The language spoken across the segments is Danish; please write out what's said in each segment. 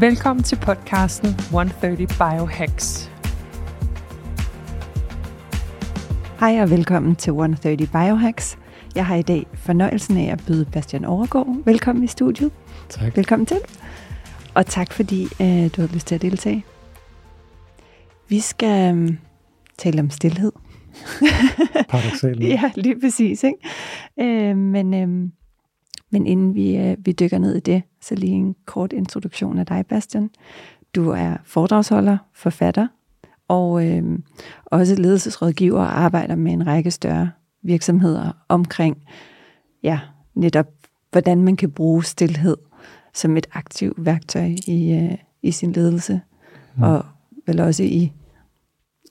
Velkommen til podcasten 130 Biohacks. Hej og velkommen til 130 Biohacks. Jeg har i dag fornøjelsen af at byde Bastian Overgaard velkommen i studiet. Tak. Velkommen til. Og tak fordi øh, du har lyst til at deltage. Vi skal øh, tale om stillhed. Paradoxalt. ja, lige præcis. Ikke? Øh, men, øh, men inden vi, øh, vi dykker ned i det, så lige en kort introduktion af dig, Bastian. Du er foredragsholder, forfatter og øh, også ledelsesrådgiver og arbejder med en række større virksomheder omkring ja, netop hvordan man kan bruge stillhed som et aktivt værktøj i, øh, i sin ledelse, mm. og vel også i,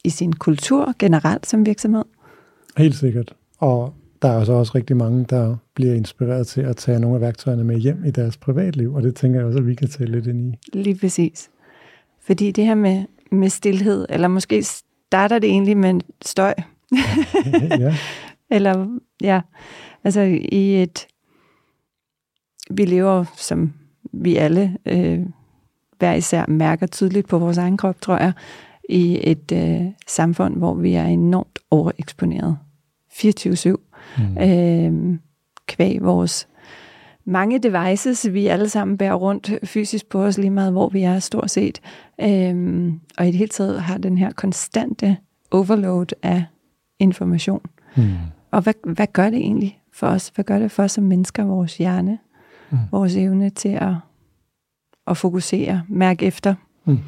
i sin kultur generelt som virksomhed. Helt sikkert. Og der er så også rigtig mange, der bliver inspireret til at tage nogle af værktøjerne med hjem i deres privatliv, og det tænker jeg også, at vi kan tage lidt ind i. Lige præcis. Fordi det her med, med stillhed, eller måske starter det egentlig med støj. ja. Eller, ja, altså i et, vi lever, som vi alle øh, hver især mærker tydeligt på vores egen krop, tror jeg, i et øh, samfund, hvor vi er enormt overeksponeret. 24-7. Mm. Øh, kvæg vores mange devices, vi alle sammen bærer rundt fysisk på os, lige meget hvor vi er stort set. Øhm, og i det hele taget har den her konstante overload af information. Mm. Og hvad, hvad gør det egentlig for os? Hvad gør det for os som mennesker, vores hjerne? Mm. Vores evne til at, at fokusere, mærke efter? Mm.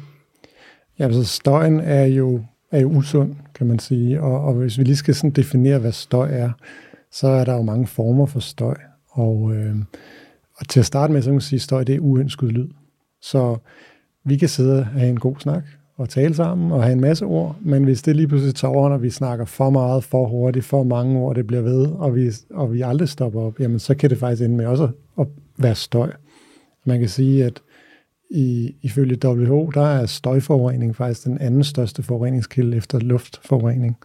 Ja, altså støjen er jo, er jo usund, kan man sige. Og, og hvis vi lige skal sådan definere, hvad støj er, så er der jo mange former for støj. Og, øh, og til at starte med, så kan man sige, at støj det er uønsket lyd. Så vi kan sidde og have en god snak og tale sammen og have en masse ord, men hvis det lige pludselig tager over, når vi snakker for meget, for hurtigt, for mange ord, det bliver ved, og vi, og vi aldrig stopper op, jamen så kan det faktisk ende med også at være støj. Man kan sige, at i, ifølge WHO, der er støjforurening faktisk den anden største forureningskilde efter luftforurening.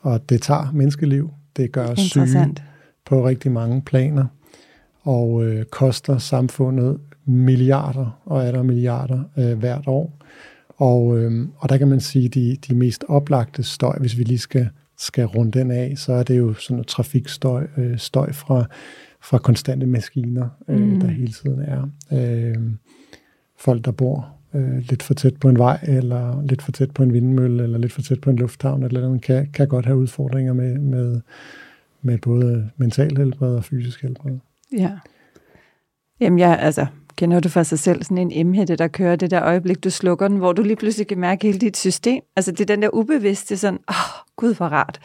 Og det tager menneskeliv, det gør os syge på rigtig mange planer og øh, koster samfundet milliarder og er der milliarder øh, hvert år. Og, øh, og der kan man sige, at de, de mest oplagte støj, hvis vi lige skal, skal runde den af, så er det jo sådan noget trafikstøj, øh, støj fra, fra konstante maskiner, øh, mm. der hele tiden er. Øh, folk, der bor øh, lidt for tæt på en vej, eller lidt for tæt på en vindmølle, eller lidt for tæt på en lufthavn, eller andet, kan, kan godt have udfordringer med, med, med både mental helbred og fysisk helbred. Ja. Jamen, jeg, altså, kender du for sig selv sådan en emhætte, der kører det der øjeblik, du slukker den, hvor du lige pludselig kan mærke hele dit system? Altså, det er den der ubevidste sådan, åh, oh, gud, hvor rart.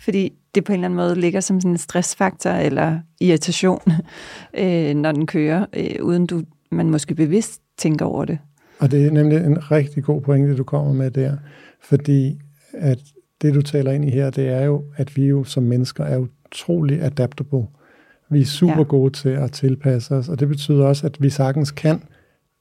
Fordi det på en eller anden måde ligger som sådan en stressfaktor eller irritation, øh, når den kører, øh, uden du, man måske bevidst tænker over det. Og det er nemlig en rigtig god pointe, du kommer med der, fordi at det, du taler ind i her, det er jo, at vi jo som mennesker er utrolig adaptable. Vi er super ja. gode til at tilpasse os, og det betyder også, at vi sagtens kan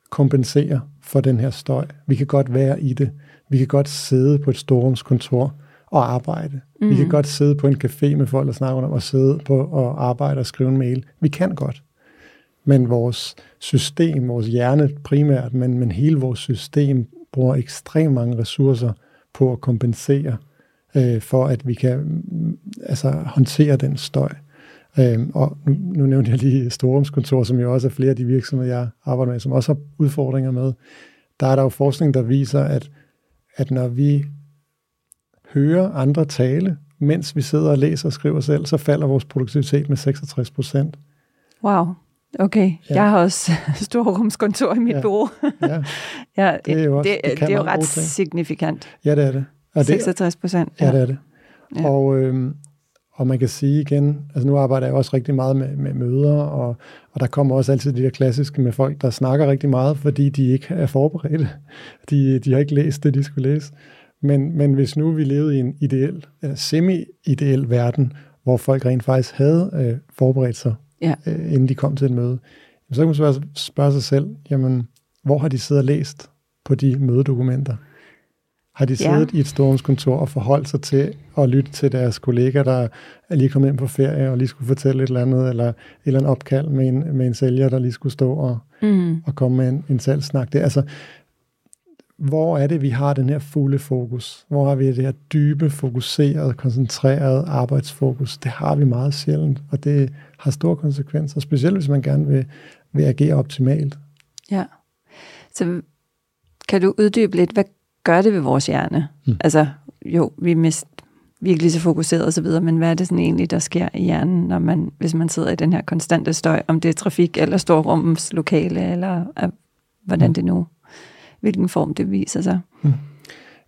kompensere for den her støj. Vi kan godt være i det. Vi kan godt sidde på et storrumskontor og arbejde. Mm. Vi kan mm. godt sidde på en café med folk, der snakker om at sidde på og arbejde og skrive en mail. Vi kan godt. Men vores system, vores hjerne primært, men, men hele vores system bruger ekstremt mange ressourcer på at kompensere øh, for, at vi kan mm, altså, håndtere den støj. Øhm, og nu, nu nævnte jeg lige Storumskontor, som jo også er flere af de virksomheder, jeg arbejder med, som også har udfordringer med. Der er der jo forskning, der viser, at, at når vi hører andre tale, mens vi sidder og læser og skriver selv, så falder vores produktivitet med 66 procent. Wow. Okay, ja. jeg har også storrumskontor i mit ja. bureau. ja. ja, det er jo, også, det, det, det er jo ret signifikant. Ja, det er det. Og 66 procent. Ja. ja, det er det. Ja. Og, øhm, og man kan sige igen, altså nu arbejder jeg også rigtig meget med, med møder, og, og der kommer også altid de der klassiske med folk, der snakker rigtig meget, fordi de ikke er forberedte. De, de har ikke læst det, de skulle læse. Men, men hvis nu vi levede i en ideel, eller semi-ideel verden, hvor folk rent faktisk havde øh, forberedt sig, ja. øh, inden de kom til et møde, så kan man spørge, spørge sig selv, jamen, hvor har de siddet og læst på de mødedokumenter? Har de siddet ja. i et stormskontor og forholdt sig til at lytte til deres kollegaer, der er lige kommet ind på ferie og lige skulle fortælle et eller andet, eller et eller andet opkald med en, med en sælger, der lige skulle stå og, mm. og komme med en, en salgssnak? Det, altså, hvor er det, vi har den her fulde fokus? Hvor har vi det her dybe, fokuserede, koncentrerede arbejdsfokus? Det har vi meget sjældent, og det har store konsekvenser, specielt hvis man gerne vil, vil agere optimalt. Ja. Så kan du uddybe lidt, hvad gør det ved vores hjerne? Mm. Altså, jo, vi er mest virkelig så fokuseret osv., men hvad er det sådan egentlig, der sker i hjernen, når man, hvis man sidder i den her konstante støj, om det er trafik eller storrumslokale, eller uh, hvordan mm. det nu, hvilken form det viser sig? Mm.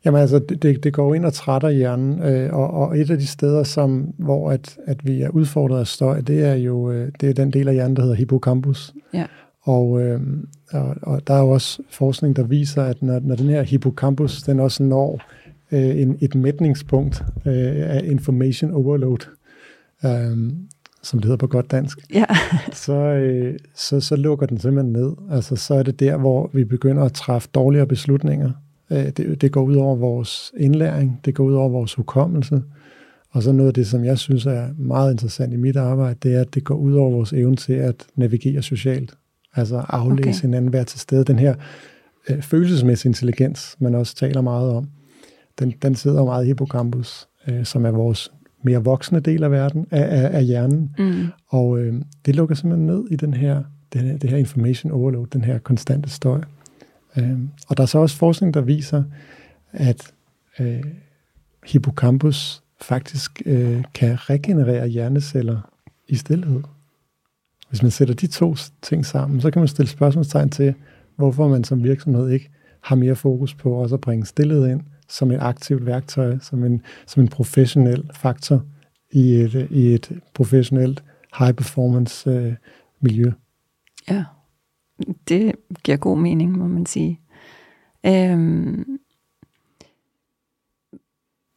Jamen altså, det, det går ind og trætter hjernen, øh, og, og et af de steder, som, hvor at, at vi er udfordret af støj, det er jo øh, det er den del af hjernen, der hedder hippocampus. Ja. Og, øh, og, og der er jo også forskning, der viser, at når, når den her hippocampus, den også når øh, en, et mætningspunkt øh, af information overload, øh, som det hedder på godt dansk, ja. så, øh, så, så lukker den simpelthen ned. Altså, så er det der, hvor vi begynder at træffe dårligere beslutninger. Øh, det, det går ud over vores indlæring, det går ud over vores hukommelse, og så noget af det, som jeg synes er meget interessant i mit arbejde, det er, at det går ud over vores evne til at navigere socialt. Altså aflæse okay. hinanden, være til stede. Den her øh, følelsesmæssige intelligens, man også taler meget om, den, den sidder meget i hippocampus, øh, som er vores mere voksne del af verden, af, af, af hjernen. Mm. Og øh, det lukker simpelthen ned i den her, den her, det her information overload, den her konstante støj. Øh, og der er så også forskning, der viser, at øh, hippocampus faktisk øh, kan regenerere hjerneceller i stillhed. Hvis man sætter de to ting sammen, så kan man stille spørgsmålstegn til, hvorfor man som virksomhed ikke har mere fokus på også at bringe stillhed ind som et aktivt værktøj, som en, som en professionel faktor i et, i et professionelt high performance øh, miljø. Ja, det giver god mening, må man sige. Øhm,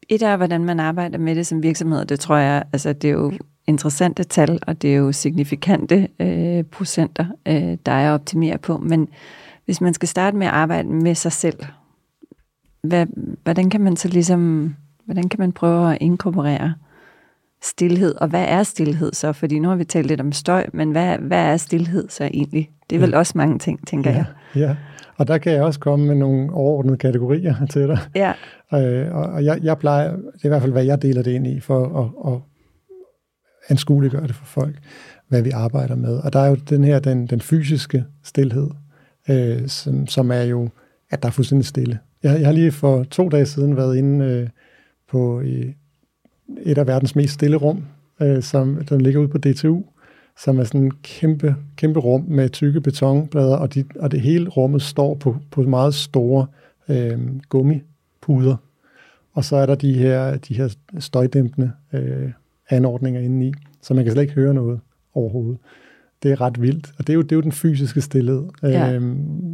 et er, hvordan man arbejder med det som virksomhed, det tror jeg, altså det er jo interessante tal, og det er jo signifikante øh, procenter, øh, der er at optimere på. Men hvis man skal starte med at arbejde med sig selv, hvad, hvordan kan man så ligesom, hvordan kan man prøve at inkorporere stillhed, og hvad er stillhed så? Fordi nu har vi talt lidt om støj, men hvad, hvad er stillhed så egentlig? Det er vel ja. også mange ting, tænker ja, jeg. Ja, og der kan jeg også komme med nogle overordnede kategorier til dig. Ja. Øh, og jeg, jeg plejer, det er i hvert fald, hvad jeg deler det ind i, for at, at anskueliggøre det for folk, hvad vi arbejder med. Og der er jo den her, den, den fysiske stillhed, øh, som, som er jo, at der er fuldstændig stille. Jeg, jeg har lige for to dage siden været inde øh, på i et af verdens mest stille rum, øh, som den ligger ude på DTU, som er sådan en kæmpe, kæmpe rum med tykke betonplader, og, de, og det hele rummet står på, på meget store øh, gummipuder. Og så er der de her, de her støjdæmpende øh, anordninger indeni, så man kan slet ikke høre noget overhovedet. Det er ret vildt, og det er jo, det er jo den fysiske stillhed, ja. øh,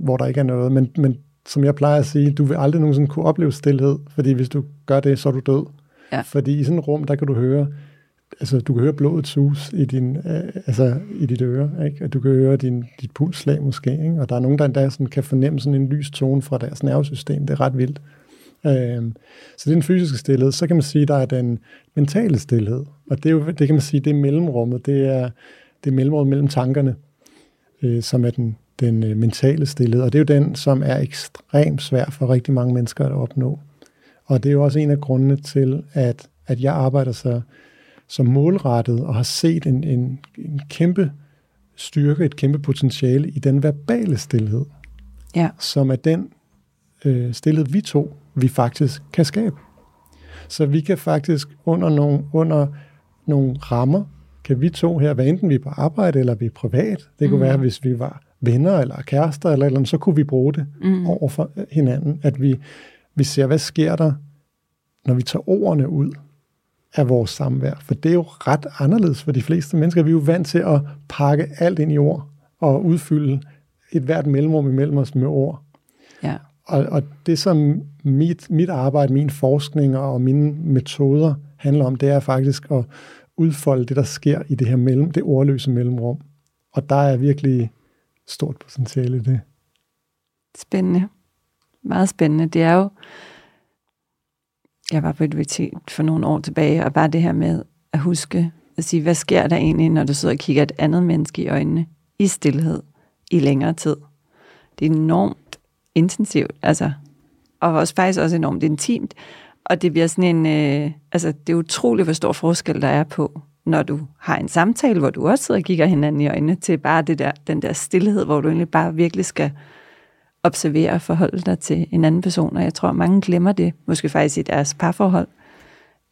hvor der ikke er noget. Men, men som jeg plejer at sige, du vil aldrig nogensinde kunne opleve stillhed, fordi hvis du gør det, så er du død. Ja. Fordi i sådan et rum, der kan du høre, altså du kan høre blodet sus i, din, øh, altså, i dit øre, ikke? og du kan høre din, dit pulsslag måske, ikke? og der er nogen, der endda sådan, kan fornemme sådan en lys tone fra deres nervesystem, det er ret vildt. Øh, så det er den fysiske stillhed. Så kan man sige, der er den mentale stillhed, og det, er jo, det kan man sige, det er mellemrummet, det er, det er mellemrummet mellem tankerne, øh, som er den, den øh, mentale stillhed, og det er jo den, som er ekstremt svær for rigtig mange mennesker at opnå. Og det er jo også en af grundene til, at, at jeg arbejder så, så målrettet og har set en, en, en kæmpe styrke, et kæmpe potentiale i den verbale stillhed, ja. som er den øh, stillhed, vi to, vi faktisk kan skabe. Så vi kan faktisk under nogle, under nogle rammer, kan vi to her, hvad enten vi er på arbejde eller vi er privat, det kunne mm. være, hvis vi var venner eller kærester eller eller andet, så kunne vi bruge det mm. over for hinanden, at vi, vi ser, hvad sker der, når vi tager ordene ud af vores samvær. For det er jo ret anderledes for de fleste mennesker. Vi er jo vant til at pakke alt ind i ord og udfylde et hvert mellemrum imellem os med ord. Ja. Og, og det, som mit, mit arbejde, min forskning og mine metoder handler om, det er faktisk at udfolde det, der sker i det her mellem, det ordløse mellemrum. Og der er virkelig stort potentiale i det. Spændende. Meget spændende. Det er jo, jeg var på et for nogle år tilbage, og bare det her med at huske at sige, hvad sker der egentlig, når du sidder og kigger et andet menneske i øjnene i stillhed i længere tid. Det er enormt intensivt, altså, og også faktisk også enormt intimt, og det bliver sådan en, øh, altså det er utroligt, hvor stor forskel der er på, når du har en samtale, hvor du også sidder og kigger hinanden i øjnene, til bare det der, den der stillhed, hvor du egentlig bare virkelig skal observere og forholde dig til en anden person. Og jeg tror, mange glemmer det, måske faktisk i deres parforhold,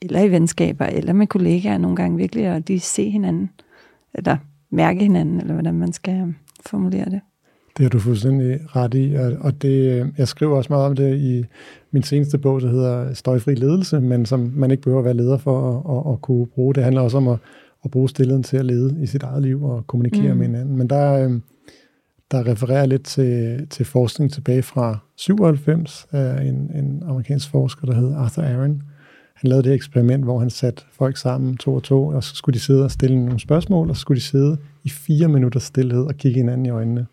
eller i venskaber, eller med kollegaer nogle gange virkelig, og de se hinanden, eller mærke hinanden, eller hvordan man skal formulere det. Det har du fuldstændig ret i, og det, jeg skriver også meget om det i min seneste bog, der hedder Støjfri ledelse, men som man ikke behøver at være leder for at, at, at kunne bruge. Det handler også om at, at bruge stillheden til at lede i sit eget liv og kommunikere mm. med hinanden. Men der, øhm, der refererer lidt til, til forskning tilbage fra 97 af en, en amerikansk forsker, der hedder Arthur Aaron. Han lavede det eksperiment, hvor han satte folk sammen to og to, og så skulle de sidde og stille nogle spørgsmål, og så skulle de sidde i fire minutter stillhed og kigge hinanden i øjnene.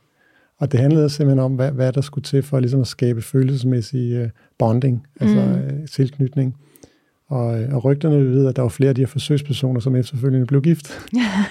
Og det handlede simpelthen om, hvad, hvad der skulle til for ligesom at skabe følelsesmæssig uh, bonding, altså mm. uh, tilknytning. Og, øh, og rygterne ved, at der var flere af de her forsøgspersoner, som efterfølgende blev gift.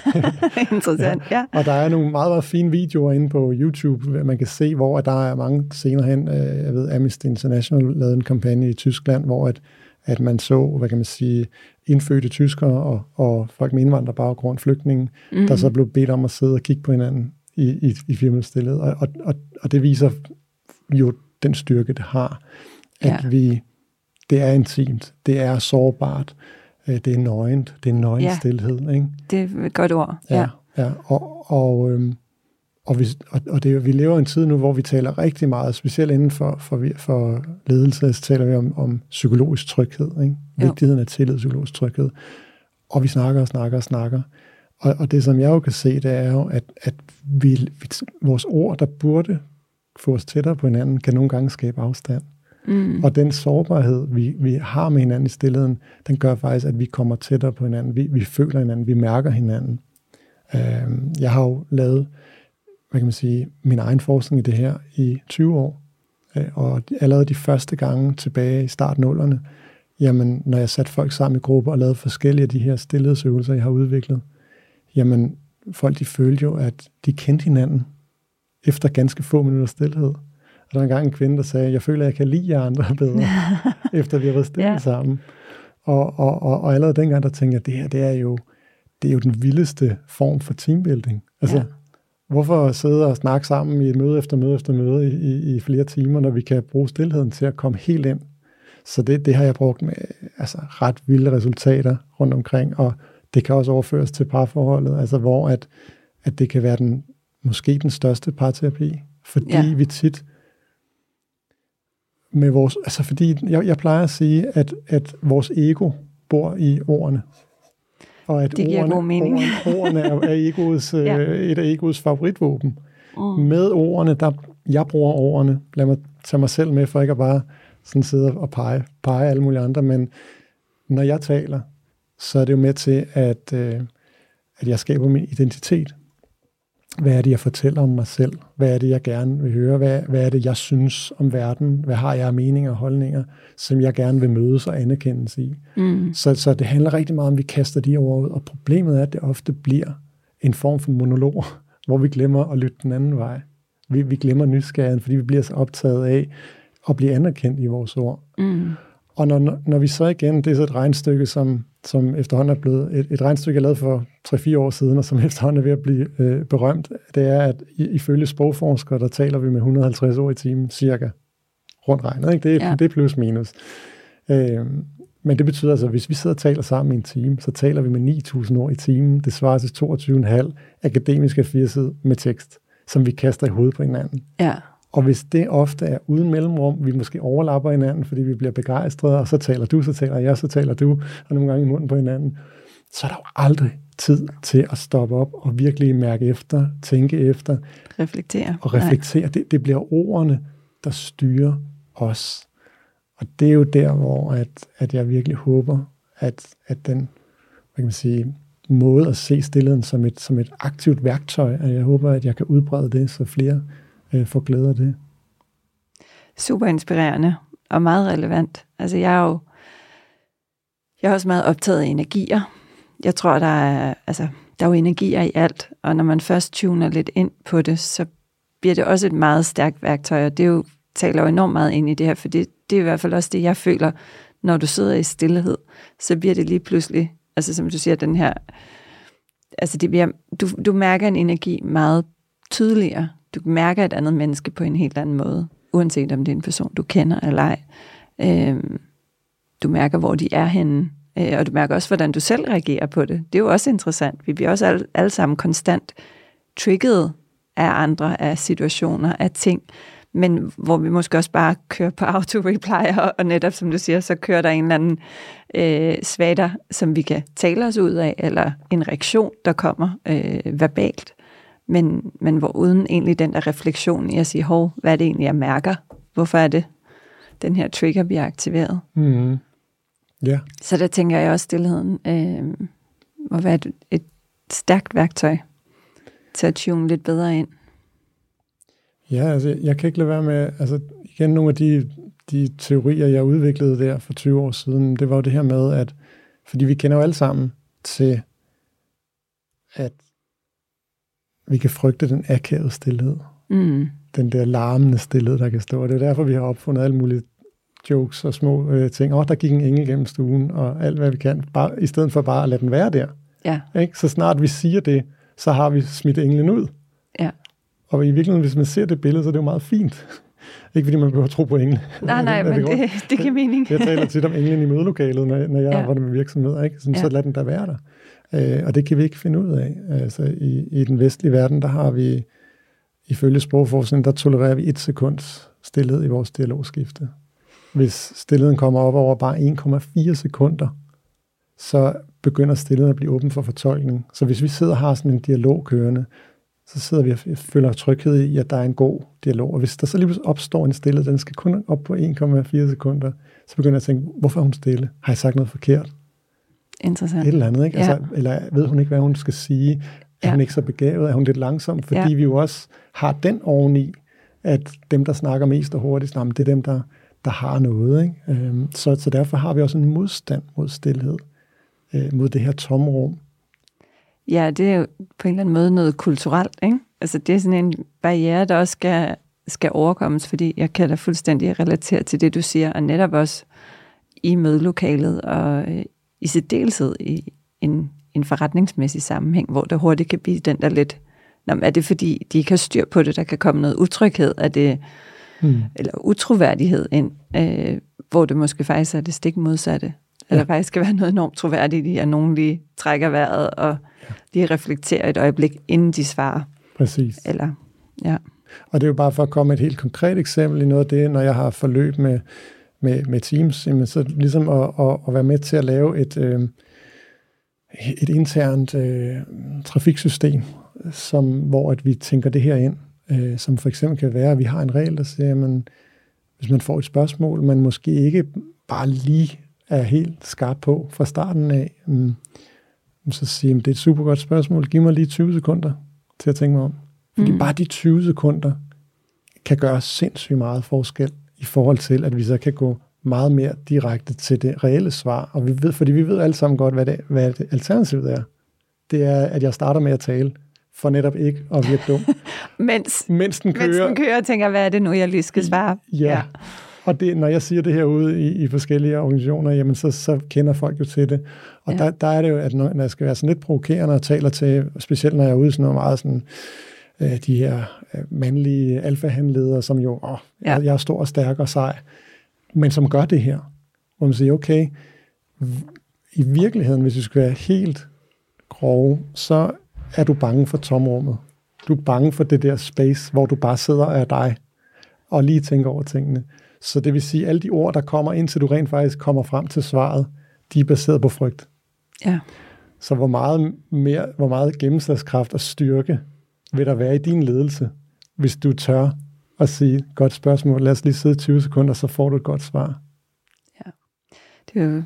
Interessant, ja. ja. Og der er nogle meget, meget fine videoer inde på YouTube, man kan se, hvor der er mange senere hen, jeg ved, Amnesty International lavede en kampagne i Tyskland, hvor at, at man så, hvad kan man sige, indfødte tyskere og, og folk med indvandrerbaggrund, flygtninge, mm. der så blev bedt om at sidde og kigge på hinanden i, i, i firmastillet. Og, og, og, og det viser jo den styrke, det har, at ja. vi, det er intimt, det er sårbart, øh, det er nøgent, det er nøgen ja. stillhed. Ikke? Det er et godt ord, ja. ja, ja. Og, og, øhm, og, vi, og, og det, vi lever i en tid nu, hvor vi taler rigtig meget, specielt inden for, for, for ledelse, så taler vi om, om psykologisk tryghed, ikke? vigtigheden af tillid, psykologisk tryghed. Og vi snakker og snakker og snakker. Og, og det, som jeg jo kan se, det er jo, at, at vi, vores ord, der burde få os tættere på hinanden, kan nogle gange skabe afstand. Mm. Og den sårbarhed, vi, vi har med hinanden i stillheden, den gør faktisk, at vi kommer tættere på hinanden. Vi, vi føler hinanden, vi mærker hinanden. Øh, jeg har jo lavet, hvad kan man sige, min egen forskning i det her i 20 år. Øh, og allerede de første gange tilbage i startnullerne, jamen, når jeg satte folk sammen i grupper og lavede forskellige af de her stillhedsøvelser, jeg har udviklet, jamen folk de følte jo, at de kendte hinanden efter ganske få minutter stillhed. Og der var engang en kvinde, der sagde, jeg føler, at jeg kan lide jer andre bedre, efter vi har været stille ja. sammen. Og, og, og, og allerede dengang, der tænkte jeg, det her, det er jo, det er jo den vildeste form for teambuilding. Altså, ja. hvorfor sidde og snakke sammen i et møde efter møde efter møde i, i, i flere timer, når vi kan bruge stillheden til at komme helt ind? Så det, det har jeg brugt med altså, ret vilde resultater rundt omkring, og det kan også overføres til parforholdet, altså hvor at, at det kan være den, måske den største parterapi, fordi ja. vi tit med vores, altså fordi jeg, jeg plejer at sige, at, at vores ego bor i ordene. Og at det giver ordene, god mening. Ordene, ordene er, er egoets, ja. øh, et af egoets favoritvåben. Mm. Med ordene, der jeg bruger ordene, lad mig tage mig selv med, for ikke at bare sådan sidde og pege, pege alle mulige andre, men når jeg taler, så er det jo med til, at, øh, at jeg skaber min identitet. Hvad er det, jeg fortæller om mig selv? Hvad er det, jeg gerne vil høre? Hvad, hvad er det, jeg synes om verden? Hvad har jeg af meninger og holdninger, som jeg gerne vil mødes og anerkendes i? Mm. Så, så det handler rigtig meget om, at vi kaster de ord ud, og problemet er, at det ofte bliver en form for monolog, hvor vi glemmer at lytte den anden vej. Vi, vi glemmer nysgerrigheden, fordi vi bliver så optaget af at blive anerkendt i vores ord. Mm. Og når, når vi så igen, det er så et regnstykke, som, som efterhånden er blevet et, et regnstykke, jeg lavede for 3-4 år siden, og som efterhånden er ved at blive øh, berømt, det er, at ifølge sprogforskere, der taler vi med 150 ord i timen, cirka rundt regnet. Ikke? Det, er, ja. det er plus minus. Øh, men det betyder altså, at hvis vi sidder og taler sammen i en time, så taler vi med 9.000 ord i timen. Det svarer til 22,5 akademiske firsid med tekst, som vi kaster i hovedet på hinanden. Ja. Og hvis det ofte er uden mellemrum, vi måske overlapper hinanden, fordi vi bliver begejstrede, og så taler du, så taler jeg, så taler du, og nogle gange i munden på hinanden, så er der jo aldrig tid til at stoppe op og virkelig mærke efter, tænke efter. Reflektere. Og reflektere. Det, det bliver ordene, der styrer os. Og det er jo der, hvor at, at jeg virkelig håber, at, at den hvad kan man sige, måde at se stillheden som et, som et aktivt værktøj, at jeg håber, at jeg kan udbrede det, så flere øh, får glæde af det. Super inspirerende og meget relevant. Altså jeg er jo jeg er også meget optaget af energier. Jeg tror, der er, altså, der er jo energier i alt, og når man først tuner lidt ind på det, så bliver det også et meget stærkt værktøj, og det er jo, taler jo enormt meget ind i det her, for det, det er i hvert fald også det, jeg føler, når du sidder i stillhed, så bliver det lige pludselig, altså som du siger, den her, altså det bliver, du, du mærker en energi meget tydeligere. Du mærker et andet menneske på en helt anden måde, uanset om det er en person, du kender eller ej. Øhm, du mærker, hvor de er henne, øh, og du mærker også, hvordan du selv reagerer på det. Det er jo også interessant. Vi bliver også alle, alle sammen konstant trigget af andre, af situationer, af ting, men hvor vi måske også bare kører på auto-reply, og, og netop som du siger, så kører der en eller anden øh, svater, som vi kan tale os ud af, eller en reaktion, der kommer øh, verbalt, men, men hvor uden egentlig den der refleksion i at sige, hov, hvad er det egentlig, jeg mærker? Hvorfor er det, den her trigger bliver aktiveret? Mm. Ja. Så der tænker jeg også, stillheden øh, må være et, et stærkt værktøj til at tune lidt bedre ind. Ja, altså jeg kan ikke lade være med, altså igen nogle af de, de teorier, jeg udviklede der for 20 år siden, det var jo det her med, at fordi vi kender jo alle sammen til, at vi kan frygte den akavede stillhed. Mm. Den der larmende stillhed, der kan stå. Og det er derfor, vi har opfundet alle mulige jokes og små øh, ting. Åh, oh, der gik en engel gennem stuen, og alt, hvad vi kan, bare, i stedet for bare at lade den være der. Ja. Ikke? Så snart vi siger det, så har vi smidt englen ud. Ja. Og i virkeligheden, hvis man ser det billede, så er det jo meget fint. Ikke fordi man behøver at tro på engle. Nej, nej, men det, det giver mening. jeg taler tit om englen i mødelokalet, når, når jeg Ja. arbejder med virksomheder. Ikke? Sådan, Ja. Så lad den der være der. Øh, og det kan vi ikke finde ud af. Altså, i, I den vestlige verden, der har vi, ifølge sprogforskningen, der tolererer vi et sekunds stillhed i vores dialogskifte. Hvis stillheden kommer op over bare 1,4 sekunder, så begynder stillheden at blive åben for fortolkning. Så hvis vi sidder og har sådan en dialog kørende, så sidder vi og føler tryghed i, at der er en god dialog. Og hvis der så lige pludselig opstår en stille, den skal kun op på 1,4 sekunder, så begynder jeg at tænke, hvorfor er hun stille? Har jeg sagt noget forkert? Interessant. Et eller andet, ikke? Ja. Altså, eller ved hun ikke, hvad hun skal sige? Er Ja. hun ikke så begavet? Er hun lidt langsom? Fordi Ja. vi jo også har den oveni, at dem, der snakker mest og hurtigst, jamen, det er dem, der, der har noget. Ikke? Øhm, så, så derfor har vi også en modstand mod stillhed, øh, mod det her tomrum. Ja, det er jo på en eller anden måde noget kulturelt, ikke? Altså det er sådan en barriere, der også skal, skal overkommes, fordi jeg kan da fuldstændig relatere til det, du siger, og netop også i mødelokalet, og øh, i særdeleshed i en, en forretningsmæssig sammenhæng, hvor der hurtigt kan blive den der lidt, Nå, er det fordi, de ikke har styr på det, der kan komme noget utryghed, er det, Hmm. eller utroværdighed ind, øh, hvor det måske faktisk er det stik modsatte. Ja. Eller faktisk skal være noget enormt troværdigt i, at nogen lige trækker vejret og lige reflekterer et øjeblik, inden de svarer. Præcis. Eller, ja. Og det er jo bare for at komme et helt konkret eksempel i noget af det, når jeg har forløb med, med, med Teams, jamen så ligesom at, at, at være med til at lave et, øh, et internt øh, trafiksystem, som, hvor at vi tænker det her ind, øh, som for eksempel kan være, at vi har en regel, der siger, at hvis man får et spørgsmål, man måske ikke bare lige er helt skarp på fra starten af, mm, så siger man, det er et super godt spørgsmål, giv mig lige 20 sekunder til at tænke mig om. Fordi mm. bare de 20 sekunder kan gøre sindssygt meget forskel i forhold til, at vi så kan gå meget mere direkte til det reelle svar. Og vi ved, fordi vi ved alle sammen godt, hvad det, hvad det alternativet er. Det er, at jeg starter med at tale, for netop ikke at virke dum. Mens, Mens den kører. mens den kører og tænker, hvad er det nu, jeg lige skal svare? Ja. ja. Og det, når jeg siger det herude i, i forskellige organisationer, jamen så, så kender folk jo til det. Og Ja. der, der er det jo, at når, når jeg skal være sådan lidt provokerende og taler til, specielt når jeg er ude sådan noget meget sådan, øh, de her øh, mandlige alfahandledere, som jo, åh, Ja. jeg, jeg er stor og stærk og sej, men som gør det her. Hvor man siger, okay, i virkeligheden, hvis vi skal være helt grove, så er du bange for tomrummet. Du er bange for det der space, hvor du bare sidder og er dig. og lige tænke over tingene. Så det vil sige, at alle de ord, der kommer, indtil du rent faktisk kommer frem til svaret, de er baseret på frygt. Ja. Så hvor meget, mere, hvor meget gennemslagskraft og styrke vil der være i din ledelse, hvis du tør at sige, godt spørgsmål, lad os lige sidde 20 sekunder, så får du et godt svar. Ja, det er jo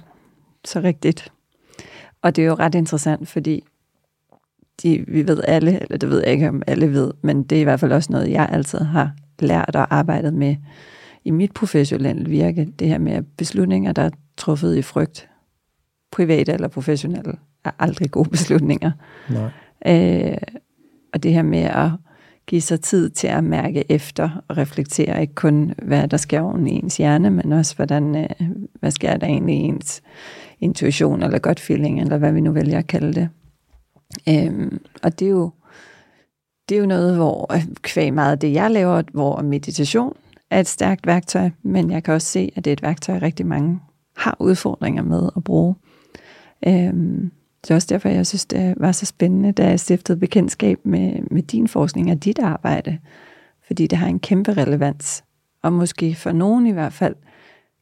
så rigtigt. Og det er jo ret interessant, fordi de, vi ved alle, eller det ved jeg ikke, om alle ved, men det er i hvert fald også noget, jeg altid har lært og arbejdet med i mit professionelle virke. Det her med beslutninger, der er truffet i frygt, private eller professionelle, er aldrig gode beslutninger. Nej. Øh, og det her med at give sig tid til at mærke efter og reflektere ikke kun, hvad der sker oven i ens hjerne, men også, hvordan, øh, hvad sker der egentlig i ens intuition eller godt feeling, eller hvad vi nu vælger at kalde det. Øhm, og det er jo det er jo noget, hvor kvæg meget af det, jeg laver, hvor meditation er et stærkt værktøj, men jeg kan også se, at det er et værktøj, rigtig mange har udfordringer med at bruge. Øhm, det er også derfor, jeg synes, det var så spændende, da jeg stiftede bekendtskab med, med din forskning og dit arbejde. Fordi det har en kæmpe relevans. Og måske for nogen i hvert fald,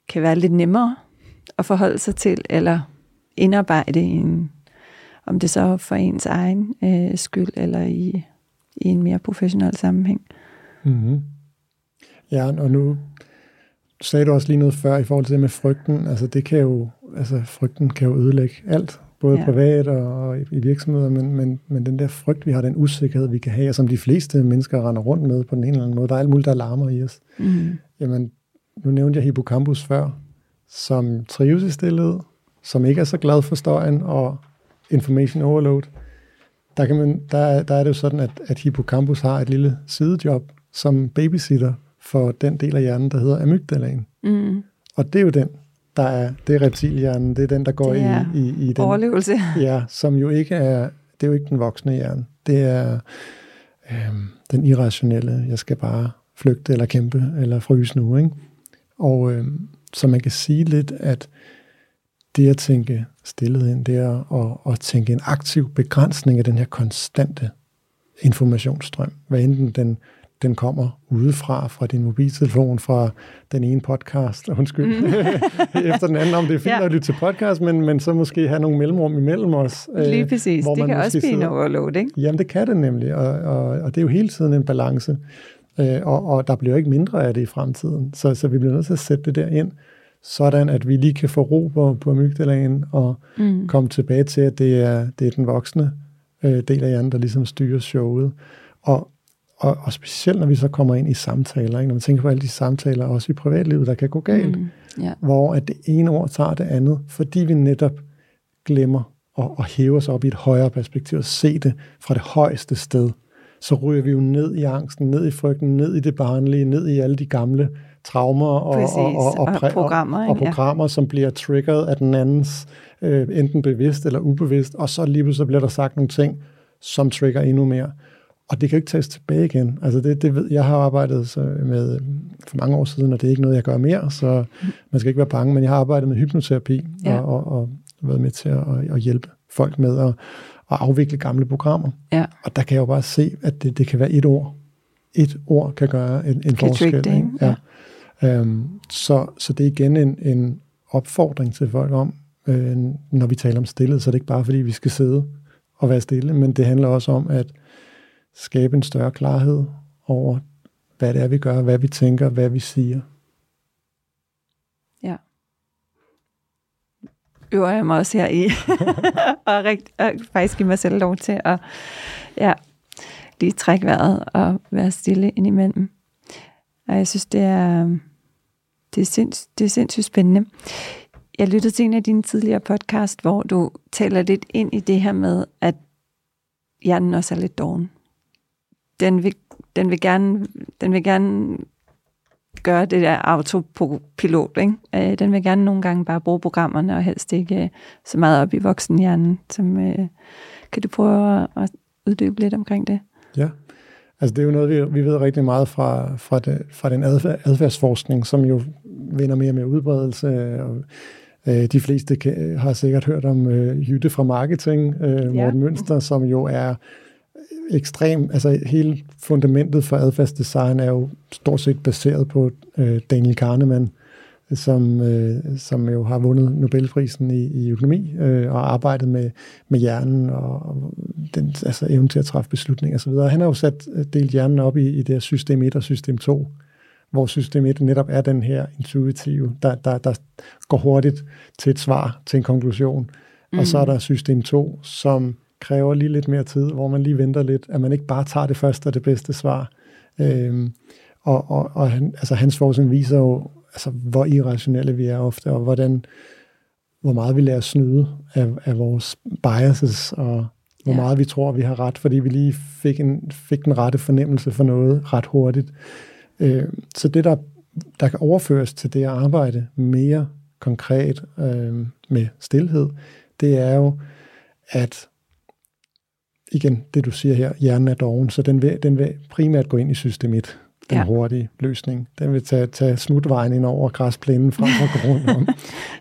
kan være lidt nemmere at forholde sig til, eller indarbejde i en, om det så for ens egen øh, skyld, eller i, i en mere professionel sammenhæng. Mm-hmm. Ja, og nu sagde du også lige noget før i forhold til det med frygten. Altså det kan jo, altså frygten kan jo ødelægge alt både ja. privat og, og i virksomheder, men, men, men den der frygt, vi har, den usikkerhed, vi kan have, og som de fleste mennesker render rundt med på den ene eller anden måde, der er alt muligt, der larmer i os. Mm. Jamen, nu nævnte jeg hippocampus før, som trives i stillhed, som ikke er så glad for støjen og information overload. Der, kan man, der, der er det jo sådan, at, at hippocampus har et lille sidejob som babysitter for den del af hjernen, der hedder amygdalaen. Mm. Og det er jo den, der er, det er reptilhjernen, det er den, der går i, i, i den. Overlevelse. Ja, som jo ikke er, det er jo ikke den voksne hjerne. Det er øhm, den irrationelle, jeg skal bare flygte eller kæmpe eller fryse nu. Ikke? Og øhm, så man kan sige lidt, at det at tænke stillet ind, det er at, at tænke en aktiv begrænsning af den her konstante informationsstrøm. Hvad enten den den kommer udefra, fra din mobiltelefon, fra den ene podcast, undskyld, mm. efter den anden, om det er fint ja. at lytte til podcast, men, men så måske have nogle mellemrum imellem os. Øh, Lige præcis, hvor det kan også blive en overload, ikke? Jamen det kan det nemlig, og, og, og det er jo hele tiden en balance, øh, og, og der bliver jo ikke mindre af det i fremtiden, så, så vi bliver nødt til at sætte det der ind, sådan at vi lige kan få ro på, på amygdalaen og mm. komme tilbage til, at det er, det er den voksne øh, del af hjernen, der ligesom styrer showet. Og, og, og specielt når vi så kommer ind i samtaler, ikke? når man tænker på alle de samtaler, også i privatlivet, der kan gå galt, mm, yeah. hvor at det ene ord tager det andet, fordi vi netop glemmer at, at hæve os op i et højere perspektiv og se det fra det højeste sted, så ryger vi jo ned i angsten, ned i frygten, ned i det barnlige, ned i alle de gamle traumer og, Præcis, og, og, og, og programmer, og, og programmer ja. som bliver triggeret af den andens, øh, enten bevidst eller ubevidst, og så lige pludselig bliver der sagt nogle ting, som trigger endnu mere. Og det kan ikke tages tilbage igen. Altså det, det ved, jeg har arbejdet så med for mange år siden, og det er ikke noget, jeg gør mere, så man skal ikke være bange, men jeg har arbejdet med hypnoterapi ja. og, og, og været med til at, at hjælpe folk med at, at afvikle gamle programmer. Ja. Og der kan jeg jo bare se, at det, det kan være et ord. Et ord kan gøre en, en forskel. Det, ja. Ja. Øhm, så, så det er igen en, en opfordring til folk om, øh, når vi taler om stillhed, så er det ikke bare fordi, vi skal sidde og være stille, men det handler også om, at skabe en større klarhed over, hvad det er, vi gør, hvad vi tænker, hvad vi siger. Ja. Øver jeg mig også her i, og, rigt, og faktisk give mig selv lov til at ja, lige trække vejret og være stille indimellem. Og jeg synes, det er, det er, sinds, det er sindssygt spændende. Jeg lyttede til en af dine tidligere podcast, hvor du taler lidt ind i det her med, at hjernen også er lidt doven den vil, den vil, gerne, den vil gerne gøre det der autopilot. Ikke? Øh, den vil gerne nogle gange bare bruge programmerne, og helst ikke øh, så meget op i voksenhjernen. Som, øh, kan du prøve at, at uddybe lidt omkring det? Ja, altså det er jo noget, vi, vi ved rigtig meget fra, fra, det, fra den adfærd, adfærdsforskning, som jo vinder mere med udbredelse. Og, øh, de fleste kan, har sikkert hørt om øh, Jytte fra Marketing, øh, Morten ja. Mønster, som jo er ekstrem, altså hele fundamentet for adfærdsdesign er jo stort set baseret på øh, Daniel Kahneman, som, øh, som jo har vundet Nobelprisen i, i økonomi øh, og arbejdet med, med hjernen og, og den, altså evnen til at træffe beslutninger osv. Han har jo sat øh, delt hjernen op i, i det her system 1 og system 2, hvor system 1 netop er den her intuitive, der, der, der går hurtigt til et svar, til en konklusion. Mm. Og så er der system 2, som kræver lige lidt mere tid, hvor man lige venter lidt, at man ikke bare tager det første og det bedste svar. Øhm, og og, og han, altså, hans forskning viser jo, altså, hvor irrationelle vi er ofte, og hvordan, hvor meget vi lærer at snyde af, af vores biases, og hvor ja. meget vi tror, vi har ret, fordi vi lige fik, en, fik den rette fornemmelse for noget ret hurtigt. Øh, så det, der, der kan overføres til det at arbejde mere konkret øh, med stillhed, det er jo, at igen, det du siger her, hjernen er doven, så den vil, den vil primært gå ind i system 1, den ja. hurtige løsning. Den vil tage, tage smutvejen ind over græsplænen frem for gå rundt om.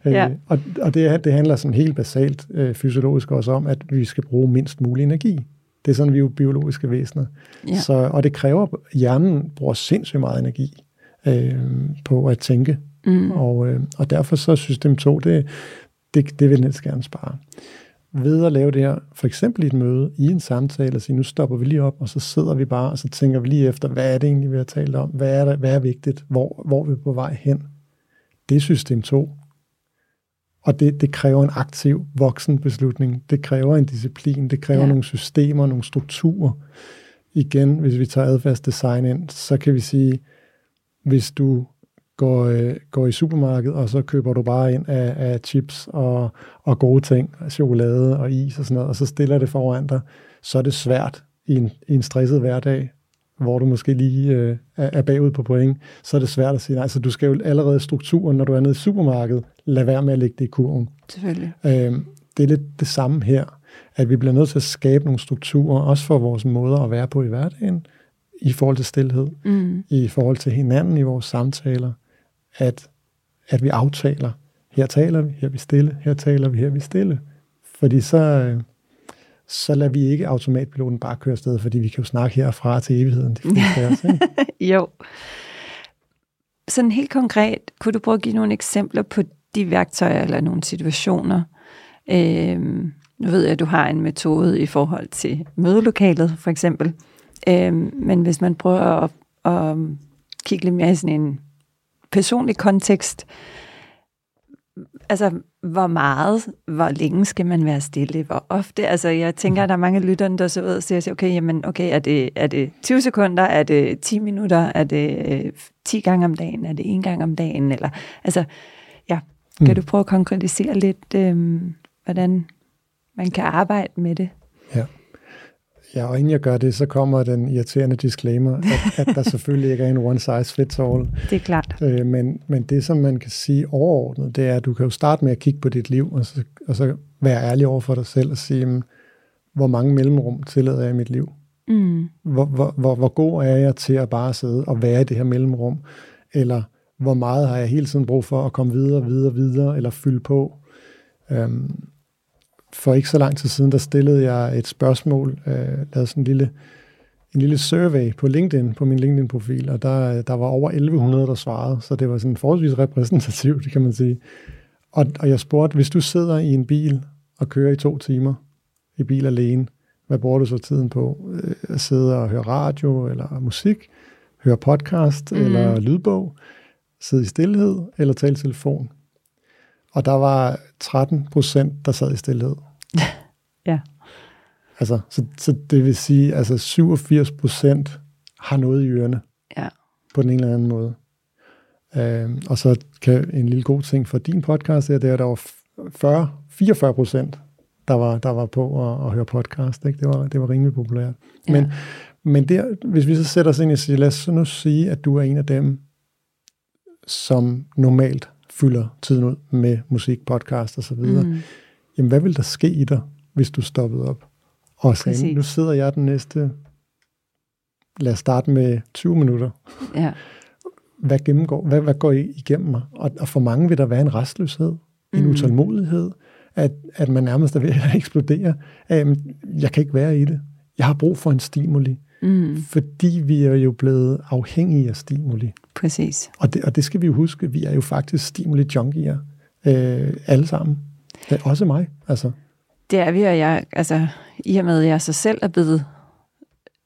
ja. øh, og og det, det handler sådan helt basalt øh, fysiologisk også om, at vi skal bruge mindst mulig energi. Det er sådan, vi er jo biologiske væsener. Ja. Så, og det kræver, hjernen bruger sindssygt meget energi øh, på at tænke. Mm. Og, øh, og derfor så system 2, det, det, det vil den gerne spare ved at lave det her, for eksempel i et møde, i en samtale, og sige, nu stopper vi lige op, og så sidder vi bare, og så tænker vi lige efter, hvad er det egentlig, vi har talt om? Hvad er, der, hvad er vigtigt? Hvor, hvor er vi på vej hen? Det er system 2. Og det, det kræver en aktiv voksen beslutning. Det kræver en disciplin. Det kræver ja. nogle systemer, nogle strukturer. Igen, hvis vi tager adfærdsdesign ind, så kan vi sige, hvis du går, øh, går i supermarkedet, og så køber du bare ind af, af chips og, og gode ting, chokolade og is og sådan noget, og så stiller det foran dig, så er det svært i en, i en stresset hverdag, hvor du måske lige øh, er bagud på point, så er det svært at sige, nej, så du skal jo allerede strukturen, når du er nede i supermarkedet, lade være med at lægge det i kurven. Selvfølgelig. Øhm, det er lidt det samme her, at vi bliver nødt til at skabe nogle strukturer, også for vores måder at være på i hverdagen, i forhold til stillhed, mm. i forhold til hinanden i vores samtaler, at, at vi aftaler, her taler vi, her er vi stille, her taler vi, her er vi stille. Fordi så, øh, så lader vi ikke automatpiloten bare køre afsted, fordi vi kan jo snakke herfra til evigheden. De os, ikke? jo. Sådan helt konkret, kunne du prøve at give nogle eksempler på de værktøjer eller nogle situationer? Øhm, nu ved jeg, at du har en metode i forhold til mødelokalet, for eksempel. Øhm, men hvis man prøver at, at kigge lidt mere i sådan en personlig kontekst, altså, hvor meget, hvor længe skal man være stille, hvor ofte? Altså, jeg tænker, at der er mange lytterne, der så ud og siger, okay, jamen, okay, er det, er det 20 sekunder, er det 10 minutter, er det øh, 10 gange om dagen, er det en gang om dagen, eller, altså, ja, kan mm. du prøve at konkretisere lidt, øh, hvordan man kan arbejde med det? Ja. Og inden jeg gør det, så kommer den irriterende disclaimer, at, at der selvfølgelig ikke er en one size fits all. Det er klart. Øh, men, men det, som man kan sige overordnet, det er, at du kan jo starte med at kigge på dit liv, og så, og så være ærlig over for dig selv og sige, hvor mange mellemrum tillader jeg i mit liv? Mm. Hvor, hvor, hvor, hvor god er jeg til at bare sidde og være i det her mellemrum? Eller hvor meget har jeg hele tiden brug for at komme videre, videre, videre, eller fylde på? Um, for ikke så lang tid siden, der stillede jeg et spørgsmål, øh, lavede sådan en lille, en lille survey på LinkedIn, på min LinkedIn-profil, og der, der var over 1100, der svarede, så det var sådan forholdsvis repræsentativt, kan man sige. Og, og jeg spurgte, hvis du sidder i en bil og kører i to timer i bil alene, hvad bruger du så tiden på? Øh, at sidde og høre radio eller musik, høre podcast mm. eller lydbog, sidde i stillhed eller tale telefon? Og der var 13 procent, der sad i stillhed. ja. Altså, så, så det vil sige, altså 87 procent har noget i ørerne. Ja. På den ene eller anden måde. Øhm, og så kan en lille god ting for din podcast, det er, at der var 40, 44 procent, der var, der var på at, at høre podcast. Ikke? Det, var, det var rimelig populært. Ja. Men, men der, hvis vi så sætter os ind og siger, lad os nu sige, at du er en af dem, som normalt fylder tiden ud med musik, podcast og så videre. Mm. Jamen, hvad vil der ske i dig, hvis du stoppede op? Og sagde, Præcis. nu sidder jeg den næste, lad os starte med 20 minutter. Ja. Hvad, gennemgår, hvad, hvad går I igennem mig? Og, og for mange vil der være en restløshed, en mm. utålmodighed, at, at man nærmest er ved at eksplodere. At, jeg kan ikke være i det. Jeg har brug for en stimuli. Mm. Fordi vi er jo blevet afhængige af stimuli. Præcis. Og det, og det skal vi jo huske, vi er jo faktisk stimuli-junkier. Øh, alle sammen. Er også mig, altså. Det er vi, og jeg, altså, i og med, at jeg så selv er blevet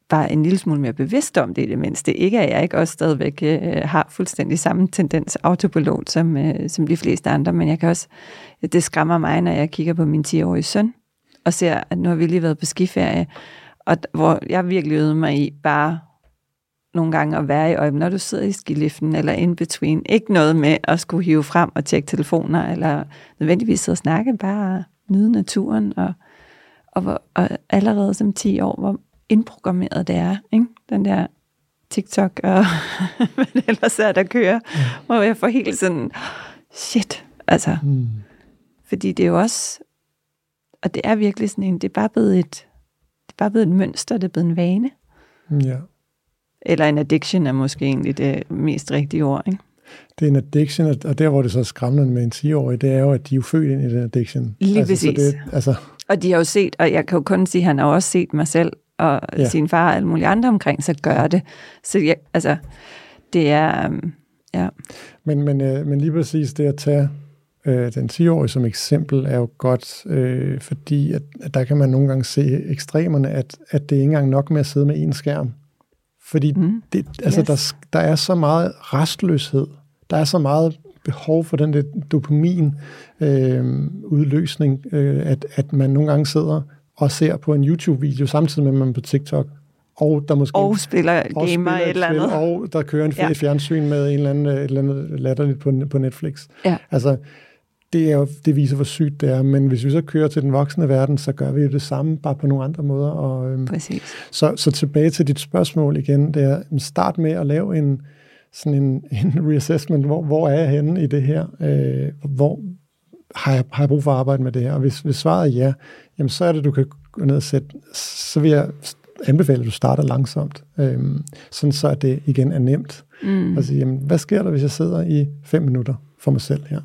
bare en lille smule mere bevidst om det i det mindste. Ikke at jeg ikke også stadigvæk øh, har fuldstændig samme tendens autopilot som, øh, som de fleste andre, men jeg kan også, det skræmmer mig, når jeg kigger på min 10-årige søn, og ser, at nu har vi lige været på skiferie, og hvor jeg virkelig øvede mig i bare nogle gange at være i øjeblikket, når du sidder i skiliften eller in between. Ikke noget med at skulle hive frem og tjekke telefoner, eller nødvendigvis sidde og snakke, bare nyde naturen, og, og, og allerede som 10 år, hvor indprogrammeret det er, ikke? den der TikTok og hvad ellers er, der kører, ja. hvor jeg får helt sådan, shit, altså. Mm. Fordi det er jo også, og det er virkelig sådan en, det er bare blevet et, det er bare blevet et mønster, det er blevet en vane. Ja. Eller en addiction er måske egentlig det mest rigtige ord, ikke? Det er en addiction, og der hvor det så er skræmmende med en 10-årig, det er jo, at de er jo født ind i den addiction. Lige altså, præcis. det, altså. Og de har jo set, og jeg kan jo kun sige, at han har også set mig selv og ja. sin far og alle mulige andre omkring, så gør det. Så ja, altså, det er, um, ja. Men, men, øh, men lige præcis det at tage øh, den 10-årige som eksempel er jo godt, øh, fordi at, at der kan man nogle gange se ekstremerne, at, at det er ikke engang nok med at sidde med en skærm. Fordi mm. det, altså, yes. der, der er så meget restløshed, der er så meget behov for den der dopamin øh, udløsning, øh, at, at man nogle gange sidder og ser på en YouTube-video, samtidig med, at man er på TikTok. Og der måske og spiller og gamer et eller andet. Og der kører en ja. fjernsyn med en eller anden, et eller andet latterligt på, på Netflix. Ja. Altså, det, er jo, det viser, hvor sygt det er. Men hvis vi så kører til den voksne verden, så gør vi jo det samme, bare på nogle andre måder. Og, øhm, Præcis. Så, så tilbage til dit spørgsmål igen. Det er, start med at lave en, sådan en, en reassessment. Hvor, hvor er jeg henne i det her? Øh, hvor, har jeg, har jeg brug for at arbejde med det her? Og hvis, hvis svaret er ja, jamen så er det, du kan gå ned og sætte, så vil jeg anbefale, at du starter langsomt, øhm, sådan så at det igen er nemt. Mm. Sige, jamen, hvad sker der, hvis jeg sidder i fem minutter for mig selv her?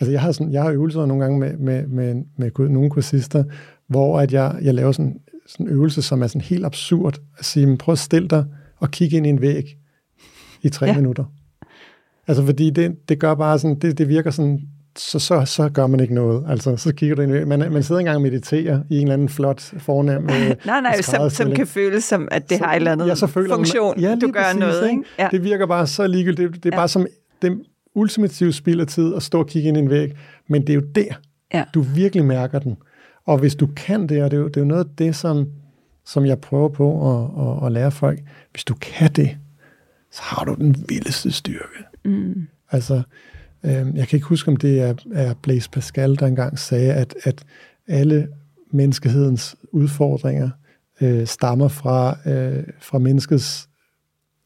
Altså jeg har, sådan, jeg har øvelser nogle gange med, med, med, med nogle kursister, hvor at jeg, jeg laver sådan, sådan en øvelse, som er sådan helt absurd. At sige, prøv at stille dig og kigge ind i en væg i tre ja. minutter. Altså fordi det, det gør bare sådan, det, det virker sådan så, så, så gør man ikke noget. Altså, så kigger du ind man, man sidder engang og mediterer i en eller anden flot, fornem øh, Nej, nej, som, som kan føles som, at det så, har et eller andet ja, så føler funktion. Man, ja, du gør præcis, noget, ikke? Ja. Det virker bare så ligegyldigt. Det, det er ja. bare som det ultimative spild af tid at stå og kigge ind i en væg. Men det er jo der, ja. du virkelig mærker den. Og hvis du kan det, og det er jo, det er jo noget af det, som, som jeg prøver på at, at, at lære folk. Hvis du kan det, så har du den vildeste styrke. Mm. Altså, Øh, jeg kan ikke huske, om det er, er Blaise Pascal, der engang sagde, at, at alle menneskehedens udfordringer øh, stammer fra, øh, fra menneskets